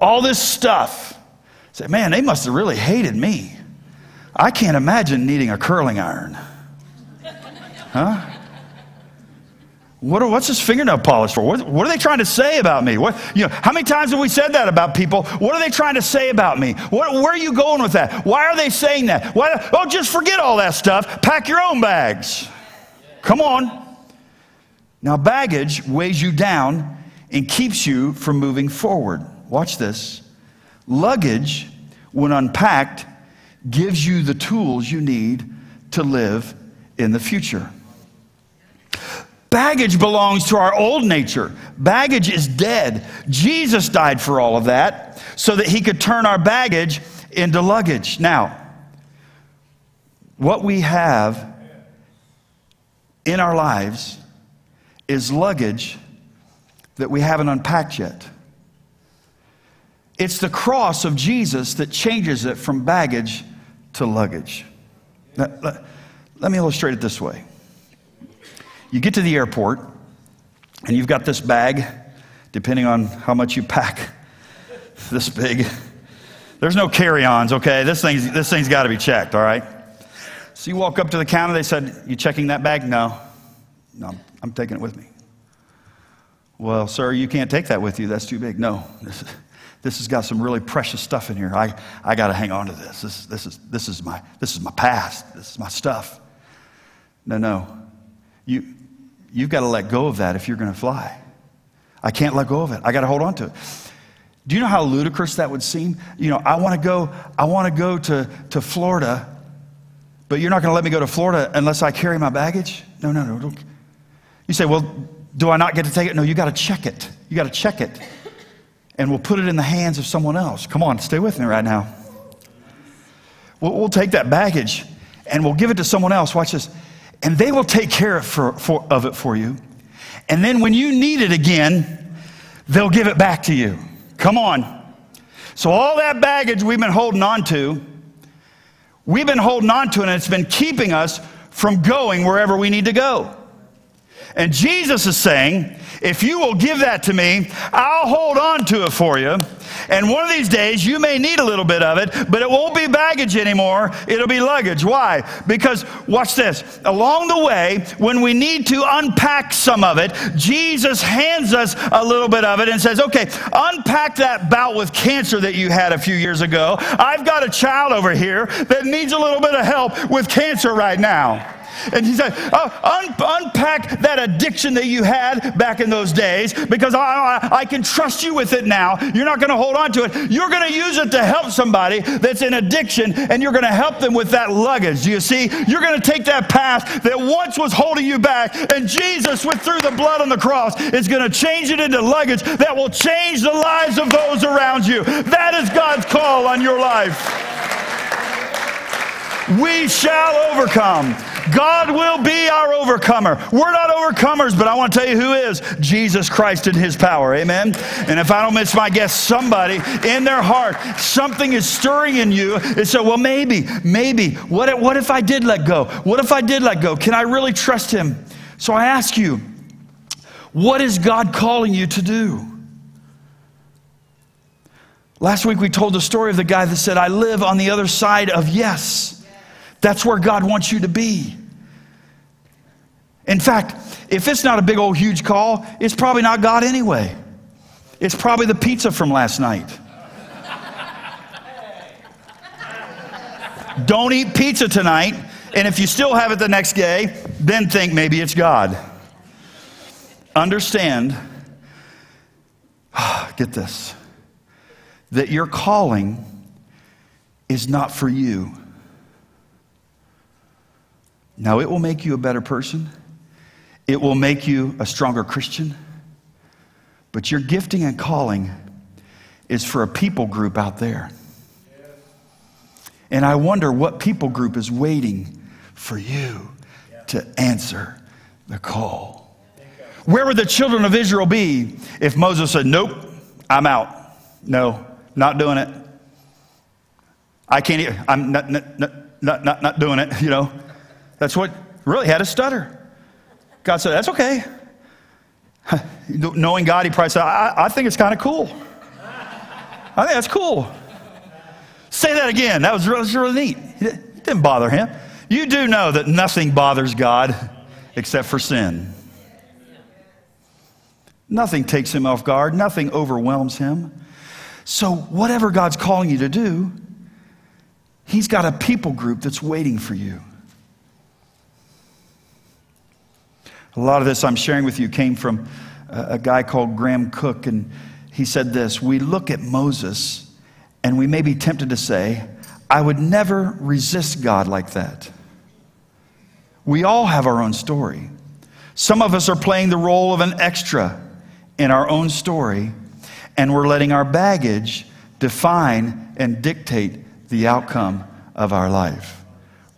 all this stuff. Say, man, they must have really hated me. I can't imagine needing a curling iron. Huh? What are, what's this fingernail polish for? What, what, are they trying to say about me? What, you know, how many times have we said that about people? What are they trying to say about me? What, where are you going with that? Why are they saying that? Why, oh, just forget all that stuff. Pack your own bags. Come on. Now, baggage weighs you down and keeps you from moving forward. Watch this. Luggage, when unpacked, gives you the tools you need to live in the future. Baggage belongs to our old nature. Baggage is dead. Jesus died for all of that so that he could turn our baggage into luggage. Now, what we have in our lives is luggage that we haven't unpacked yet. It's the cross of Jesus that changes it from baggage to luggage. Let, let, let me illustrate it this way. You get to the airport, and you've got this bag, depending on how much you pack, this big. There's no carry ons, okay? This thing's, this thing's got to be checked, all right? So you walk up to the counter, they said, You checking that bag? No. No, I'm, I'm taking it with me. Well, sir, you can't take that with you. That's too big. No. This, this has got some really precious stuff in here. I, I got to hang on to this. This, this, is, this, is my, this is my past. This is my stuff. No, no. You, you've got to let go of that if you're going to fly. I can't let go of it. I got to hold on to it. Do you know how ludicrous that would seem? You know, I want to go, I want to go to, to Florida, but you're not going to let me go to Florida unless I carry my baggage? No, no, no. Don't. You say, well, do I not get to take it? No, you got to check it. You got to check it. And we'll put it in the hands of someone else. Come on, stay with me right now. We'll, we'll take that baggage and we'll give it to someone else. Watch this and they will take care of, for, for, of it for you. And then when you need it again, they'll give it back to you. Come on. So, all that baggage we've been holding on to, we've been holding on to, and it's been keeping us from going wherever we need to go. And Jesus is saying, if you will give that to me, I'll hold on to it for you. And one of these days, you may need a little bit of it, but it won't be baggage anymore. It'll be luggage. Why? Because, watch this. Along the way, when we need to unpack some of it, Jesus hands us a little bit of it and says, okay, unpack that bout with cancer that you had a few years ago. I've got a child over here that needs a little bit of help with cancer right now. And he said, oh, un- unpack that addiction that you had back in those days because I, I, I can trust you with it now. You're not going to hold on to it. You're going to use it to help somebody that's in addiction and you're going to help them with that luggage. Do you see? You're going to take that past that once was holding you back and Jesus, with through the blood on the cross, is going to change it into luggage that will change the lives of those around you. That is God's call on your life. We shall overcome. God will be our overcomer. We're not overcomers, but I want to tell you who is Jesus Christ in his power. Amen. And if I don't miss my guess, somebody in their heart, something is stirring in you. And so, well, maybe, maybe, what if, what if I did let go? What if I did let go? Can I really trust him? So I ask you, what is God calling you to do? Last week we told the story of the guy that said, I live on the other side of yes. That's where God wants you to be. In fact, if it's not a big old huge call, it's probably not God anyway. It's probably the pizza from last night. Don't eat pizza tonight, and if you still have it the next day, then think maybe it's God. Understand, get this, that your calling is not for you. Now, it will make you a better person, it will make you a stronger Christian, but your gifting and calling is for a people group out there. And I wonder what people group is waiting for you to answer the call. Where would the children of Israel be if Moses said, Nope, I'm out? No, not doing it. I can't, I'm not, not, not, not, not doing it, you know. That's what really had a stutter. God said, That's okay. Knowing God, he probably said, I, I think it's kind of cool. I think that's cool. Say that again. That was really, was really neat. It didn't bother him. You do know that nothing bothers God except for sin. Nothing takes him off guard, nothing overwhelms him. So, whatever God's calling you to do, he's got a people group that's waiting for you. A lot of this I'm sharing with you came from a, guy called Graham Cooke, and he said this We look at Moses, and we may be tempted to say, I would never resist God like that. We all have our own story. Some of us are playing the role of an extra in our own story, and we're letting our baggage define and dictate the outcome of our life.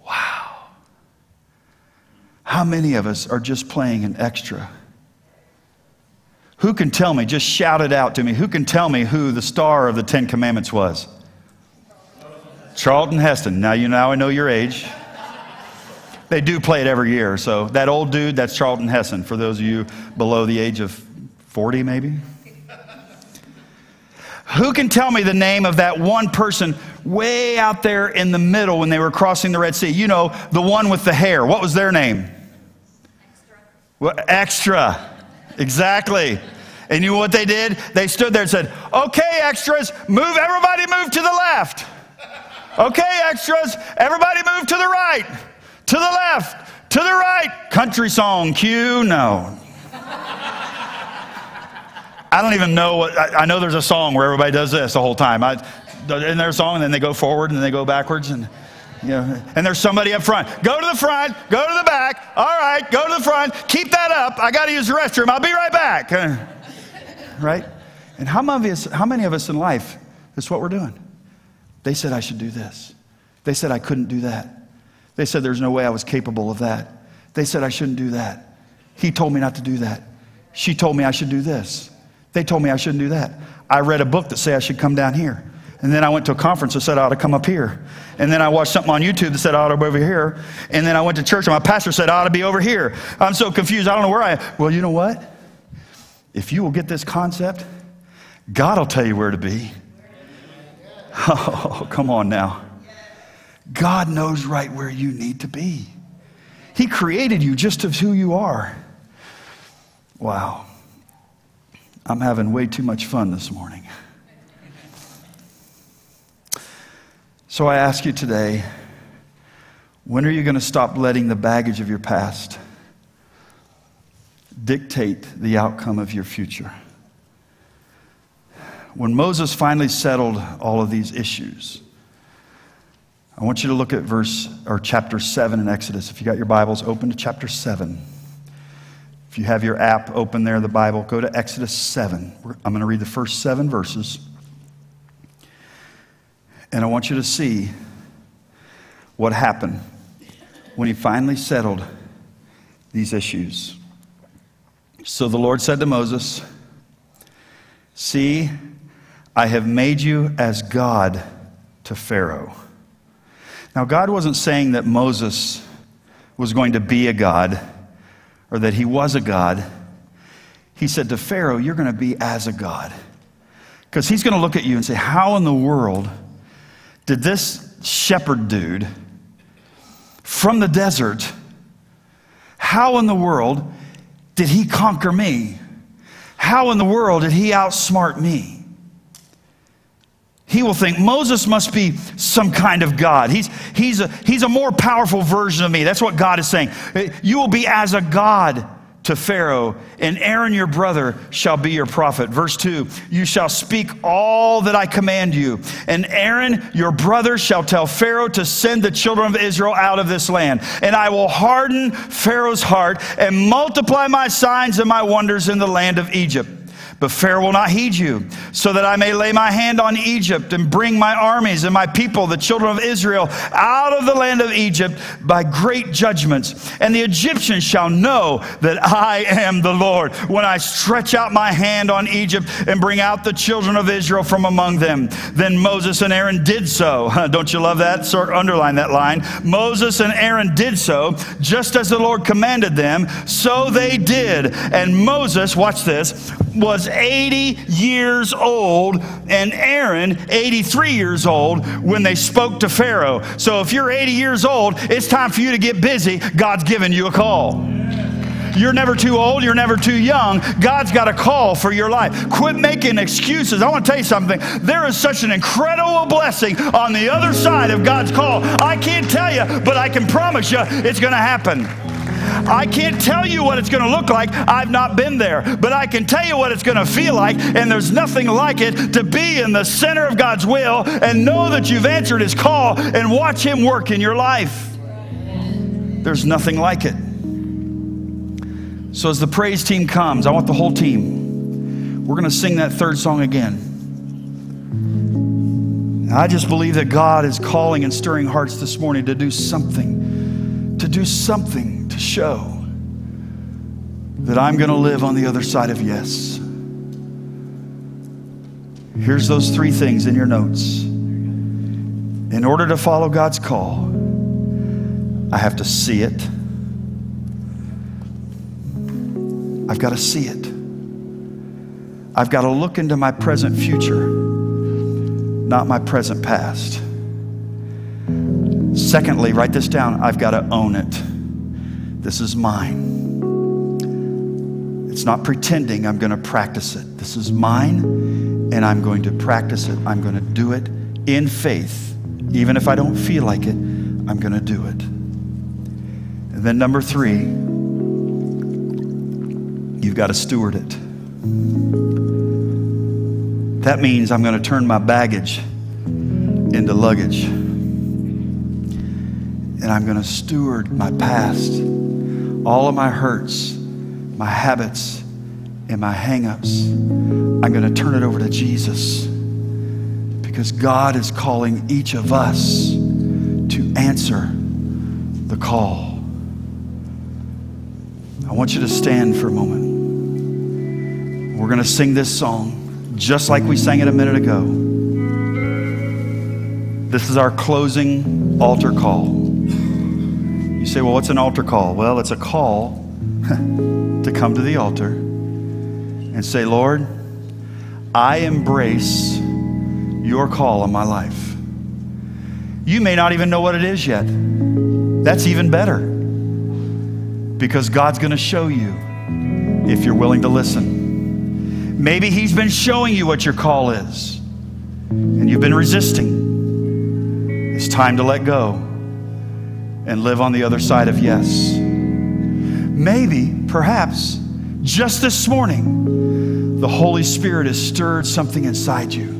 Wow. How many of us are just playing an extra? Who can tell me, just shout it out to me, who can tell me who the star of the Ten Commandments was? Charlton Heston. Now you now I know your age. They do play it every year. So that old dude, that's Charlton Heston. For those of you below the age of 40, maybe. Who can tell me the name of that one person way out there in the middle when they were crossing the Red Sea? You know, the one with the hair. What was their name? Well, extra. Exactly. And you know what they did? They stood there and said, Okay, extras, move, everybody move to the left. Okay, extras, everybody move to the right, to the left, to the right. Country song, cue, no. I don't even know what, I, I know there's a song where everybody does this the whole time. I, in their song, and then they go forward and then they go backwards. And, you know, and there's somebody up front. Go to the front, go to the back. All right, go to the front. Keep that up. I got to use the restroom. I'll be right back. Right? And how many, of us, how many of us in life, that's what we're doing? They said I should do this. They said I couldn't do that. They said there's no way I was capable of that. They said I shouldn't do that. He told me not to do that. She told me I should do this. They told me I shouldn't do that. I read a book that said I should come down here. And then I went to a conference that said I ought to come up here. And then I watched something on YouTube that said I ought to be over here. And then I went to church and my pastor said I ought to be over here. I'm so confused. I don't know where I am. Well, you know what? If you will get this concept, God will tell you where to be. Oh, come on now. God knows right where you need to be. He created you just as who you are. Wow. I'm having way too much fun this morning. So I ask you today when are you going to stop letting the baggage of your past dictate the outcome of your future? When Moses finally settled all of these issues, I want you to look at verse or chapter 7 in Exodus. If you got your Bibles, open to chapter 7. If you have your app open there, the Bible, go to Exodus 7. I'm going to read the first seven verses. And I want you to see what happened when he finally settled these issues. So the Lord said to Moses, See, I have made you as God to Pharaoh. Now, God wasn't saying that Moses was going to be a God or that he was a God. He said to Pharaoh, You're going to be as a God. Because he's going to look at you and say, How in the world did this shepherd dude from the desert, how in the world did he conquer me? How in the world did he outsmart me? He will think Moses must be some kind of God. He's, he's, a, he's a more powerful version of me. That's what God is saying. You will be as a God to Pharaoh, and Aaron your brother shall be your prophet. Verse 2 You shall speak all that I command you, and Aaron your brother shall tell Pharaoh to send the children of Israel out of this land. And I will harden Pharaoh's heart and multiply my signs and my wonders in the land of Egypt. But Pharaoh will not heed you, so that I may lay my hand on Egypt and bring my armies and my people, the children of Israel, out of the land of Egypt by great judgments. And the Egyptians shall know that I am the Lord when I stretch out my hand on Egypt and bring out the children of Israel from among them. Then Moses and Aaron did so. Don't you love that? Sort underline that line. Moses and Aaron did so, just as the Lord commanded them. So they did. And Moses, watch this, was 80 years old and Aaron 83 years old when they spoke to Pharaoh. So if you're 80 years old, it's time for you to get busy. God's given you a call. You're never too old. You're never too young. God's got a call for your life. Quit making excuses. I want to tell you something. There is such an incredible blessing on the other side of God's call. I can't tell you, but I can promise you it's going to happen. I can't tell you what it's going to look like. I've not been there. But I can tell you what it's going to feel like. And there's nothing like it to be in the center of God's will and know that you've answered His call and watch Him work in your life. There's nothing like it. So as the praise team comes, I want the whole team. We're going to sing that third song again. I just believe that God is calling and stirring hearts this morning to do something, to do something to show that I'm going to live on the other side of yes. Here's those three things in your notes. In order to follow God's call, I have to see it. I've got to see it. I've got to look into my present future, not my present past. Secondly, write this down I've got to own it. This is mine. It's not pretending I'm going to practice it. This is mine, and I'm going to practice it. I'm going to do it in faith. Even if I don't feel like it, I'm going to do it. And then, number three, you've got to steward it. That means I'm going to turn my baggage into luggage. And I'm going to steward my past, all of my hurts, my habits, and my hangups. I'm going to turn it over to Jesus because God is calling each of us to answer the call. I want you to stand for a moment. We're going to sing this song just like we sang it a minute ago. This is our closing altar call. Say, well, what's an altar call? Well, it's a call to come to the altar and say, Lord, I embrace your call on my life. You may not even know what it is yet. That's even better because God's going to show you if you're willing to listen. Maybe He's been showing you what your call is and you've been resisting. It's time to let go and live on the other side of yes. Maybe, perhaps, just this morning, the Holy Spirit has stirred something inside you.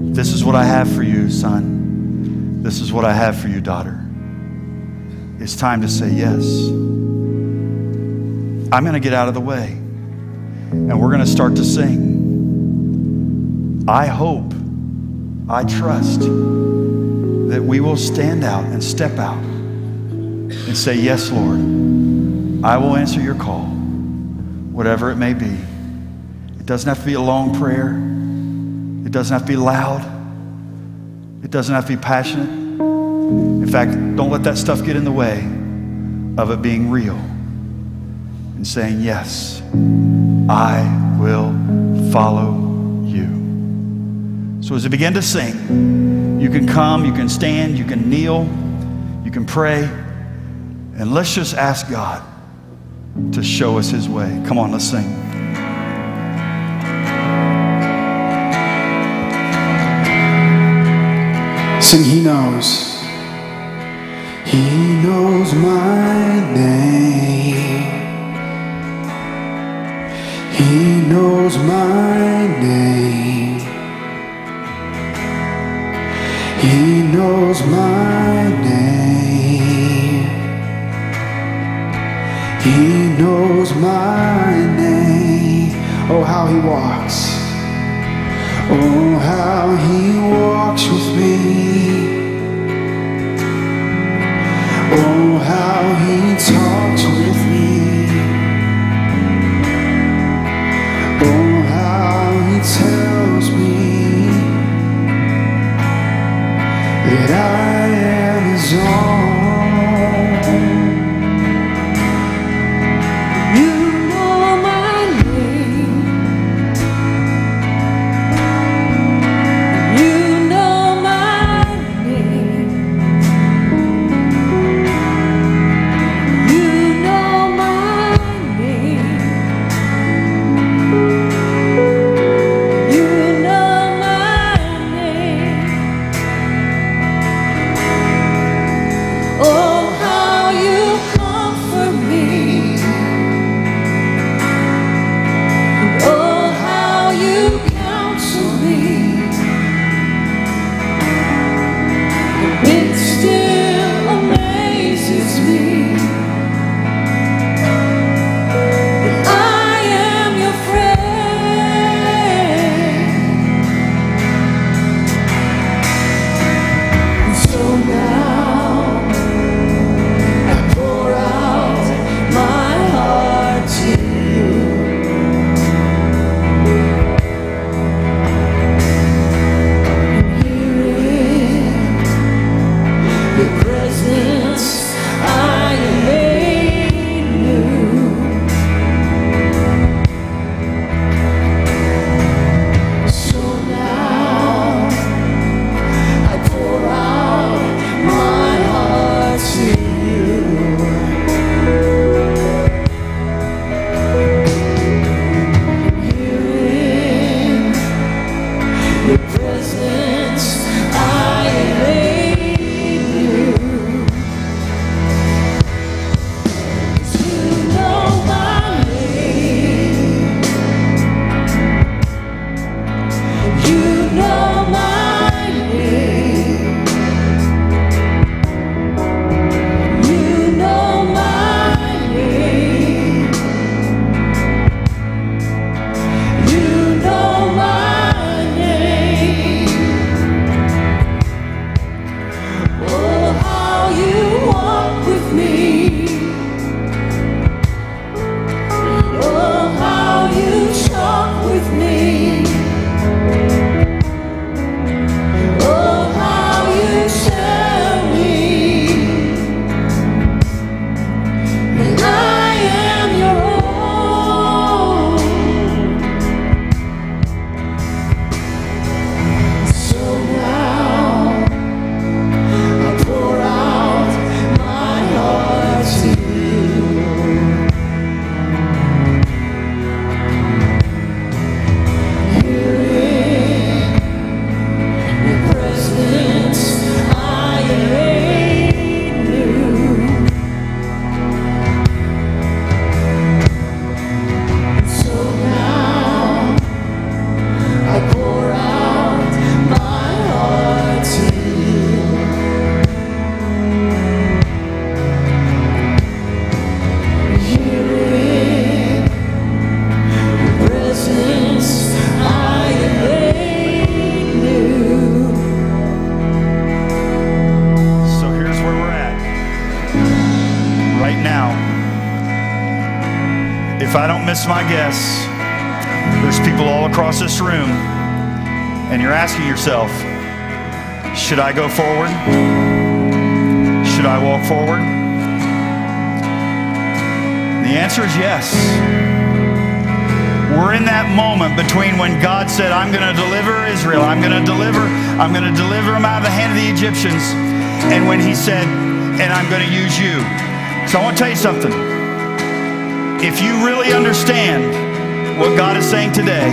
This is what I have for you, son. This is what I have for you, daughter. It's time to say yes. I'm going to get out of the way and we're going to start to sing. I hope, I trust that we will stand out and step out and say, Yes, Lord, I will answer your call, whatever it may be. It doesn't have to be a long prayer, it doesn't have to be loud, it doesn't have to be passionate. In fact, don't let that stuff get in the way of it being real and saying, Yes, I will follow you. So as we begin to sing, you can come, you can stand, you can kneel, you can pray, and let's just ask God to show us his way. Come on, let's sing. Sing, He knows. He knows my name. He knows my how he walks with me. Oh, how he talks I'm going to deliver him out of the hand of the Egyptians, and when He said, and I'm going to use you. So I want to tell you something. If you really understand what God is saying today,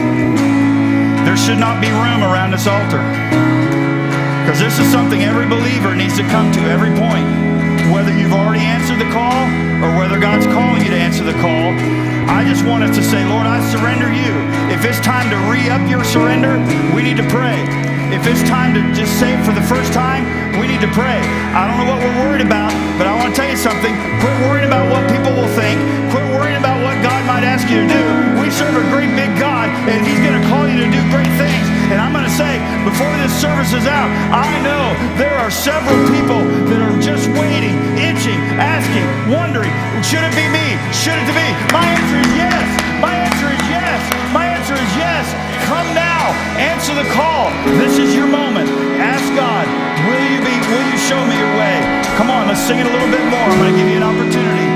there should not be room around this altar. Because this is something every believer needs to come to every point. Whether you've already answered the call or whether God's calling you to answer the call, I just want us to say, Lord, I surrender you. If it's time to re up your surrender, we need to pray. If it's time to just say for the first time, we need to pray. I don't know what we're worried about, but I want to tell you something. Quit worrying about what people will think. Quit worrying about what God might ask you to do. We serve a great big God, and He's going to call you to do great things. And I'm going to say, before this service is out, I know there are several people that are just waiting, itching, asking, wondering, should it be me? Should it be? My answer is yes. My answer is yes. My answer is yes. Come now. Answer the call. This is your moment. Ask God, will you be, will you show me your way? Come on, let's sing it a little bit more. I'm going to give you an opportunity,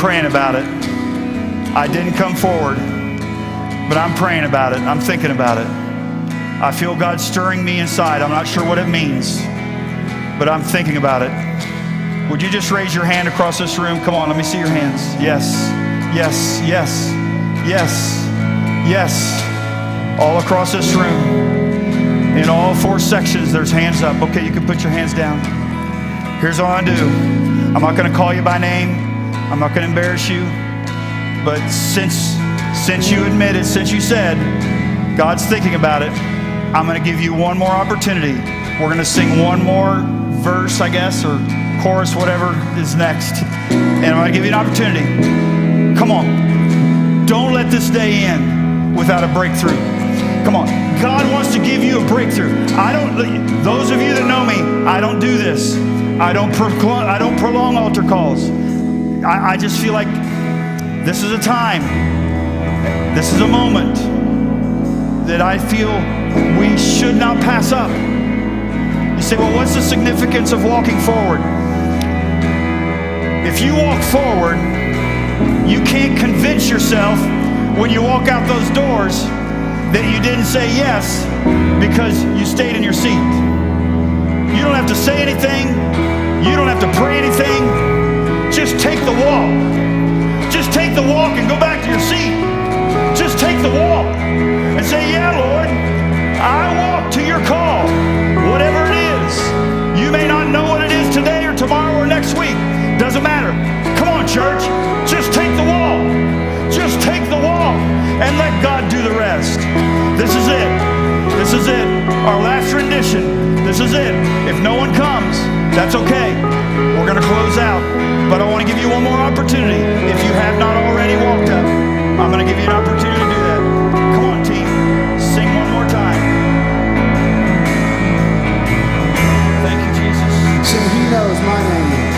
praying about it. I didn't come forward, but I'm praying about it. I'm thinking about it. I feel God stirring me inside. I'm not sure what it means, but I'm thinking about it. Would you just raise your hand across this room? Come on, let me see your hands. Yes, yes, yes, yes, yes. All across this room. In all four sections, there's hands up. Okay, you can put your hands down. Here's all I do I'm not going to call you by name, I'm not going to embarrass you. But since, since you admitted, since you said, God's thinking about it. I'm going to give you one more opportunity. We're going to sing one more verse, I guess, or chorus, whatever is next. And I'm going to give you an opportunity. Come on. Don't let this day end without a breakthrough. Come on. God wants to give you a breakthrough. I don't, those of you that know me, I don't do this. I don't, I don't prolong altar calls. I, I just feel like this is a time, this is a moment that I feel we should not pass up. You say, well, what's the significance of walking forward? If you walk forward, you can't convince yourself when you walk out those doors that you didn't say yes because you stayed in your seat. You don't have to say anything, you don't have to pray anything. Just take the walk. Just take the walk and go back to your seat. Just take the walk and say, Yeah, Lord, I walk to your call, whatever it is. You may not know what it is today or tomorrow or next week. Doesn't matter. Come on, church. Just take the walk. Just take the walk and let God do the rest. This is it. This is it. Our last rendition. This is it. If no one comes, that's okay. We're going to close out. But I want to give you one more opportunity. If you have not already walked up, I'm going to give you an opportunity to do that. Come on, team. Sing one more time. Thank you, Jesus. Sing He knows my name.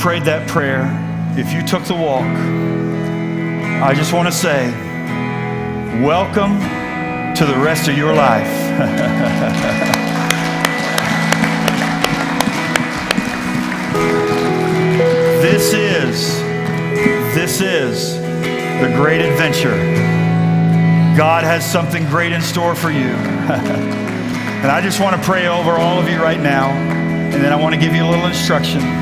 Prayed that prayer, if you took the walk, I just want to say, welcome to the rest of your life. this is, this is the great adventure. God has something great in store for you. And I just want to pray over all of you right now, and then I want to give you a little instruction.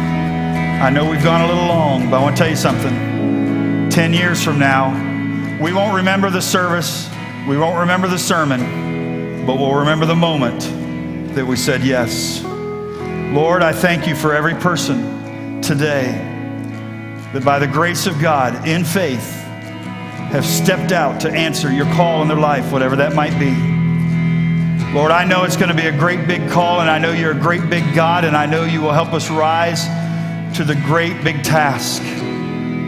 I know we've gone a little long, but I want to tell you something. 10 years from now, we won't remember the service, we won't remember the sermon, but we'll remember the moment that we said yes. Lord, I thank you for every person today that by the grace of God, in faith, have stepped out to answer your call in their life, whatever that might be. Lord, I know it's going to be a great big call, and I know you're a great big God, and I know you will help us rise to the great big task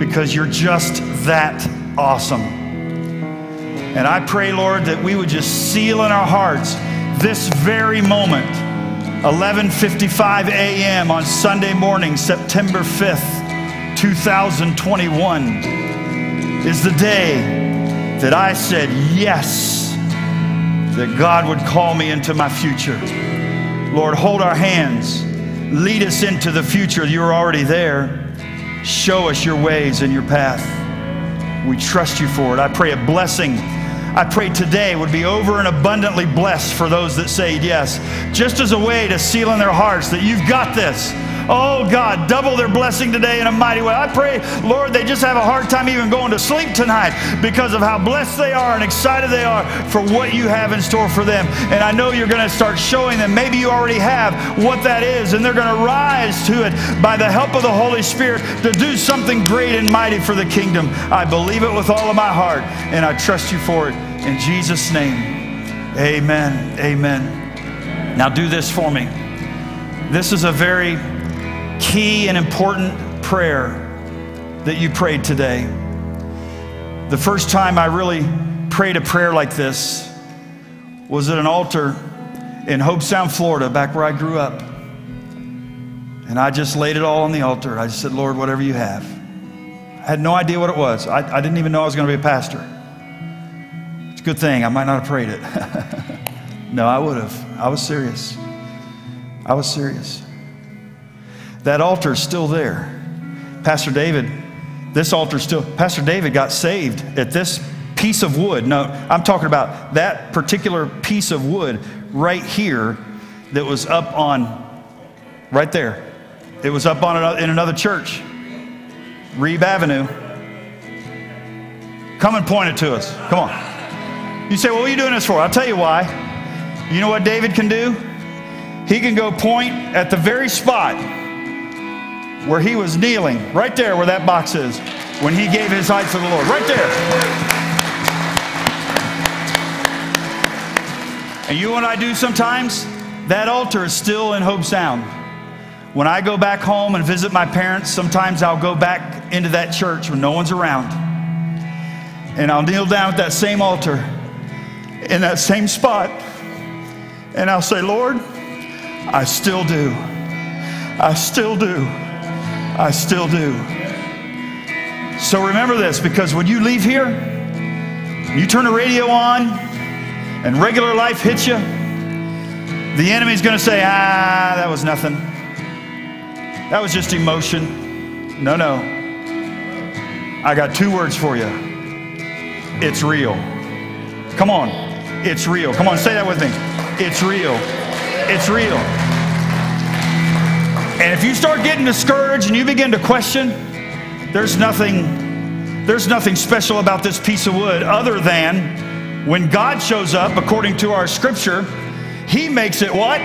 because you're just that awesome. And I pray, Lord, that we would just seal in our hearts this very moment 11:55 a.m. on Sunday morning, September 5th, 2021 is the day that I said yes that God would call me into my future. Lord, hold our hands. Lead us into the future. You're already there. Show us your ways and your path. We trust you for it. I pray a blessing. I pray today would be over and abundantly blessed for those that say yes, just as a way to seal in their hearts that you've got this. Oh God, double their blessing today in a mighty way. I pray, Lord, they just have a hard time even going to sleep tonight because of how blessed they are and excited they are for what you have in store for them. And I know you're going to start showing them. Maybe you already have what that is, and they're going to rise to it by the help of the Holy Spirit to do something great and mighty for the kingdom. I believe it with all of my heart, and I trust you for it. In Jesus' name, amen. Amen. Now do this for me. This is a very key and important prayer that you prayed today. The first time I really prayed a prayer like this was at an altar in Hobe Sound, Florida, back where I grew up. And I just laid it all on the altar. I just said, Lord, whatever you have. I had no idea what it was. I, I didn't even know I was going to be a pastor. It's a good thing. I might not have prayed it. no, I would have. I was serious. I was serious. That altar is still there. Pastor David, this altar still, Pastor David got saved at this piece of wood. No, I'm talking about that particular piece of wood right here that was up on, right there. It was up on in another church, Reeb Avenue. Come and point it to us. Come on. You say, what are you doing this for? I'll tell you why. You know what David can do? He can go point at the very spot where he was kneeling, right there where that box is, when he gave his life to the Lord. Right there. And you know what I do sometimes? That altar is still in Hobe Sound. When I go back home and visit my parents, sometimes I'll go back into that church when no one's around. And I'll kneel down at that same altar in that same spot. And I'll say, Lord, I still do. I still do. I still do. So remember this because when you leave here, you turn the radio on, and regular life hits you, the enemy's going to say, ah, that was nothing. That was just emotion. No, no. I got two words for you it's real. Come on. It's real. Come on, say that with me. It's real. It's real. And if you start getting discouraged and you begin to question, there's nothing there's nothing special about this piece of wood other than when God shows up according to our scripture, he makes it what?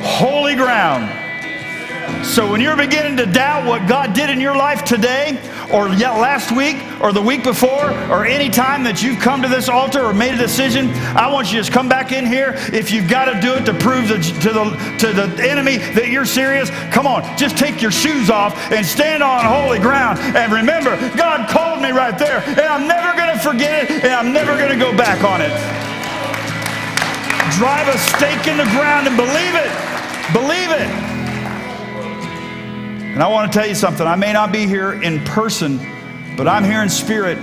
Holy ground. So when you're beginning to doubt what God did in your life today, or last week, or the week before, or any time that you've come to this altar or made a decision, I want you to just come back in here. If you've got to do it to prove the, to the to the enemy that you're serious, come on, just take your shoes off and stand on holy ground. And remember, God called me right there, and I'm never going to forget it, and I'm never going to go back on it. Drive a stake in the ground and believe it. Believe it. And I want to tell you something. I may not be here in person, but I'm here in spirit,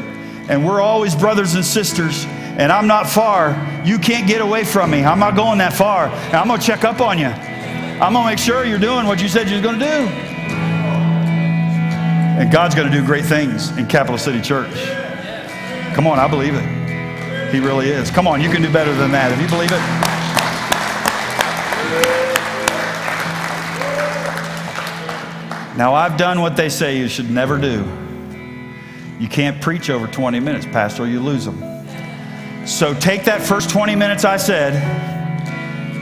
and we're always brothers and sisters. And I'm not far. You can't get away from me. I'm not going that far. And I'm going to check up on you. I'm going to make sure you're doing what you said you was going to do. And God's going to do great things in Capital City Church. Come on, I believe it. He really is. Come on, you can do better than that. If you believe it, Now, I've done what they say you should never do. You can't preach over 20 minutes, Pastor, you lose them. So take that first 20 minutes I said,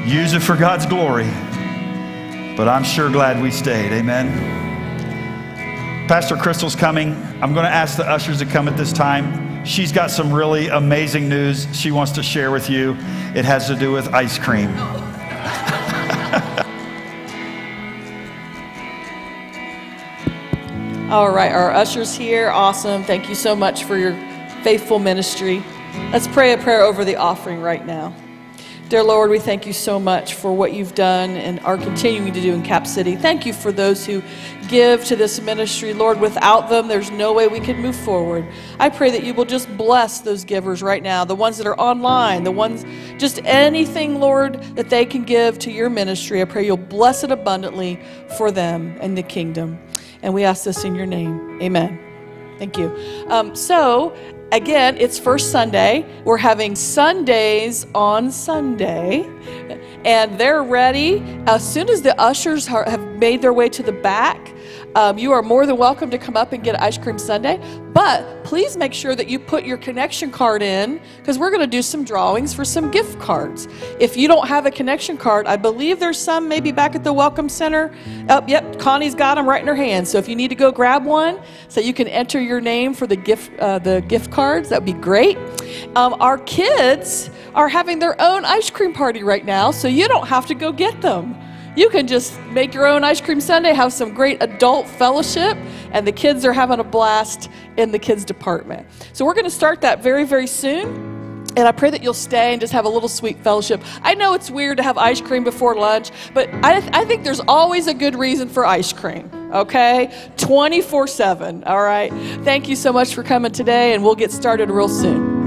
use it for God's glory. But I'm sure glad we stayed. Amen. Pastor Crystal's coming. I'm going to ask the ushers to come at this time. She's got some really amazing news she wants to share with you. It has to do with ice cream. All right, our ushers here, awesome. Thank you so much for your faithful ministry. Let's pray a prayer over the offering right now. Dear Lord, we thank you so much for what you've done and are continuing to do in Cap City. Thank you for those who give to this ministry. Lord, without them, there's no way we could move forward. I pray that you will just bless those givers right now, the ones that are online, the ones, just anything, Lord, that they can give to your ministry. I pray you'll bless it abundantly for them and the kingdom. And we ask this in your name. Amen. Thank you. Um, so, again, it's First Sunday. We're having sundaes on Sunday, and they're ready. As soon as the ushers have made their way to the back, um, you are more than welcome to come up and get ice cream sundae. But please make sure that you put your connection card in because we're going to do some drawings for some gift cards. If you don't have a connection card, I believe there's some maybe back at the Welcome Center. Oh, yep, Connie's got them right in her hand. So if you need to go grab one so you can enter your name for the gift, uh, the gift cards, that would be great. Um, our kids are having their own ice cream party right now, so you don't have to go get them. You can just make your own ice cream sundae, have some great adult fellowship, and the kids are having a blast in the kids department. So we're going to start that very, very soon. And I pray that you'll stay and just have a little sweet fellowship. I know it's weird to have ice cream before lunch, but I, I think there's always a good reason for ice cream, okay? 24 7, all right? Thank you so much for coming today, and we'll get started real soon.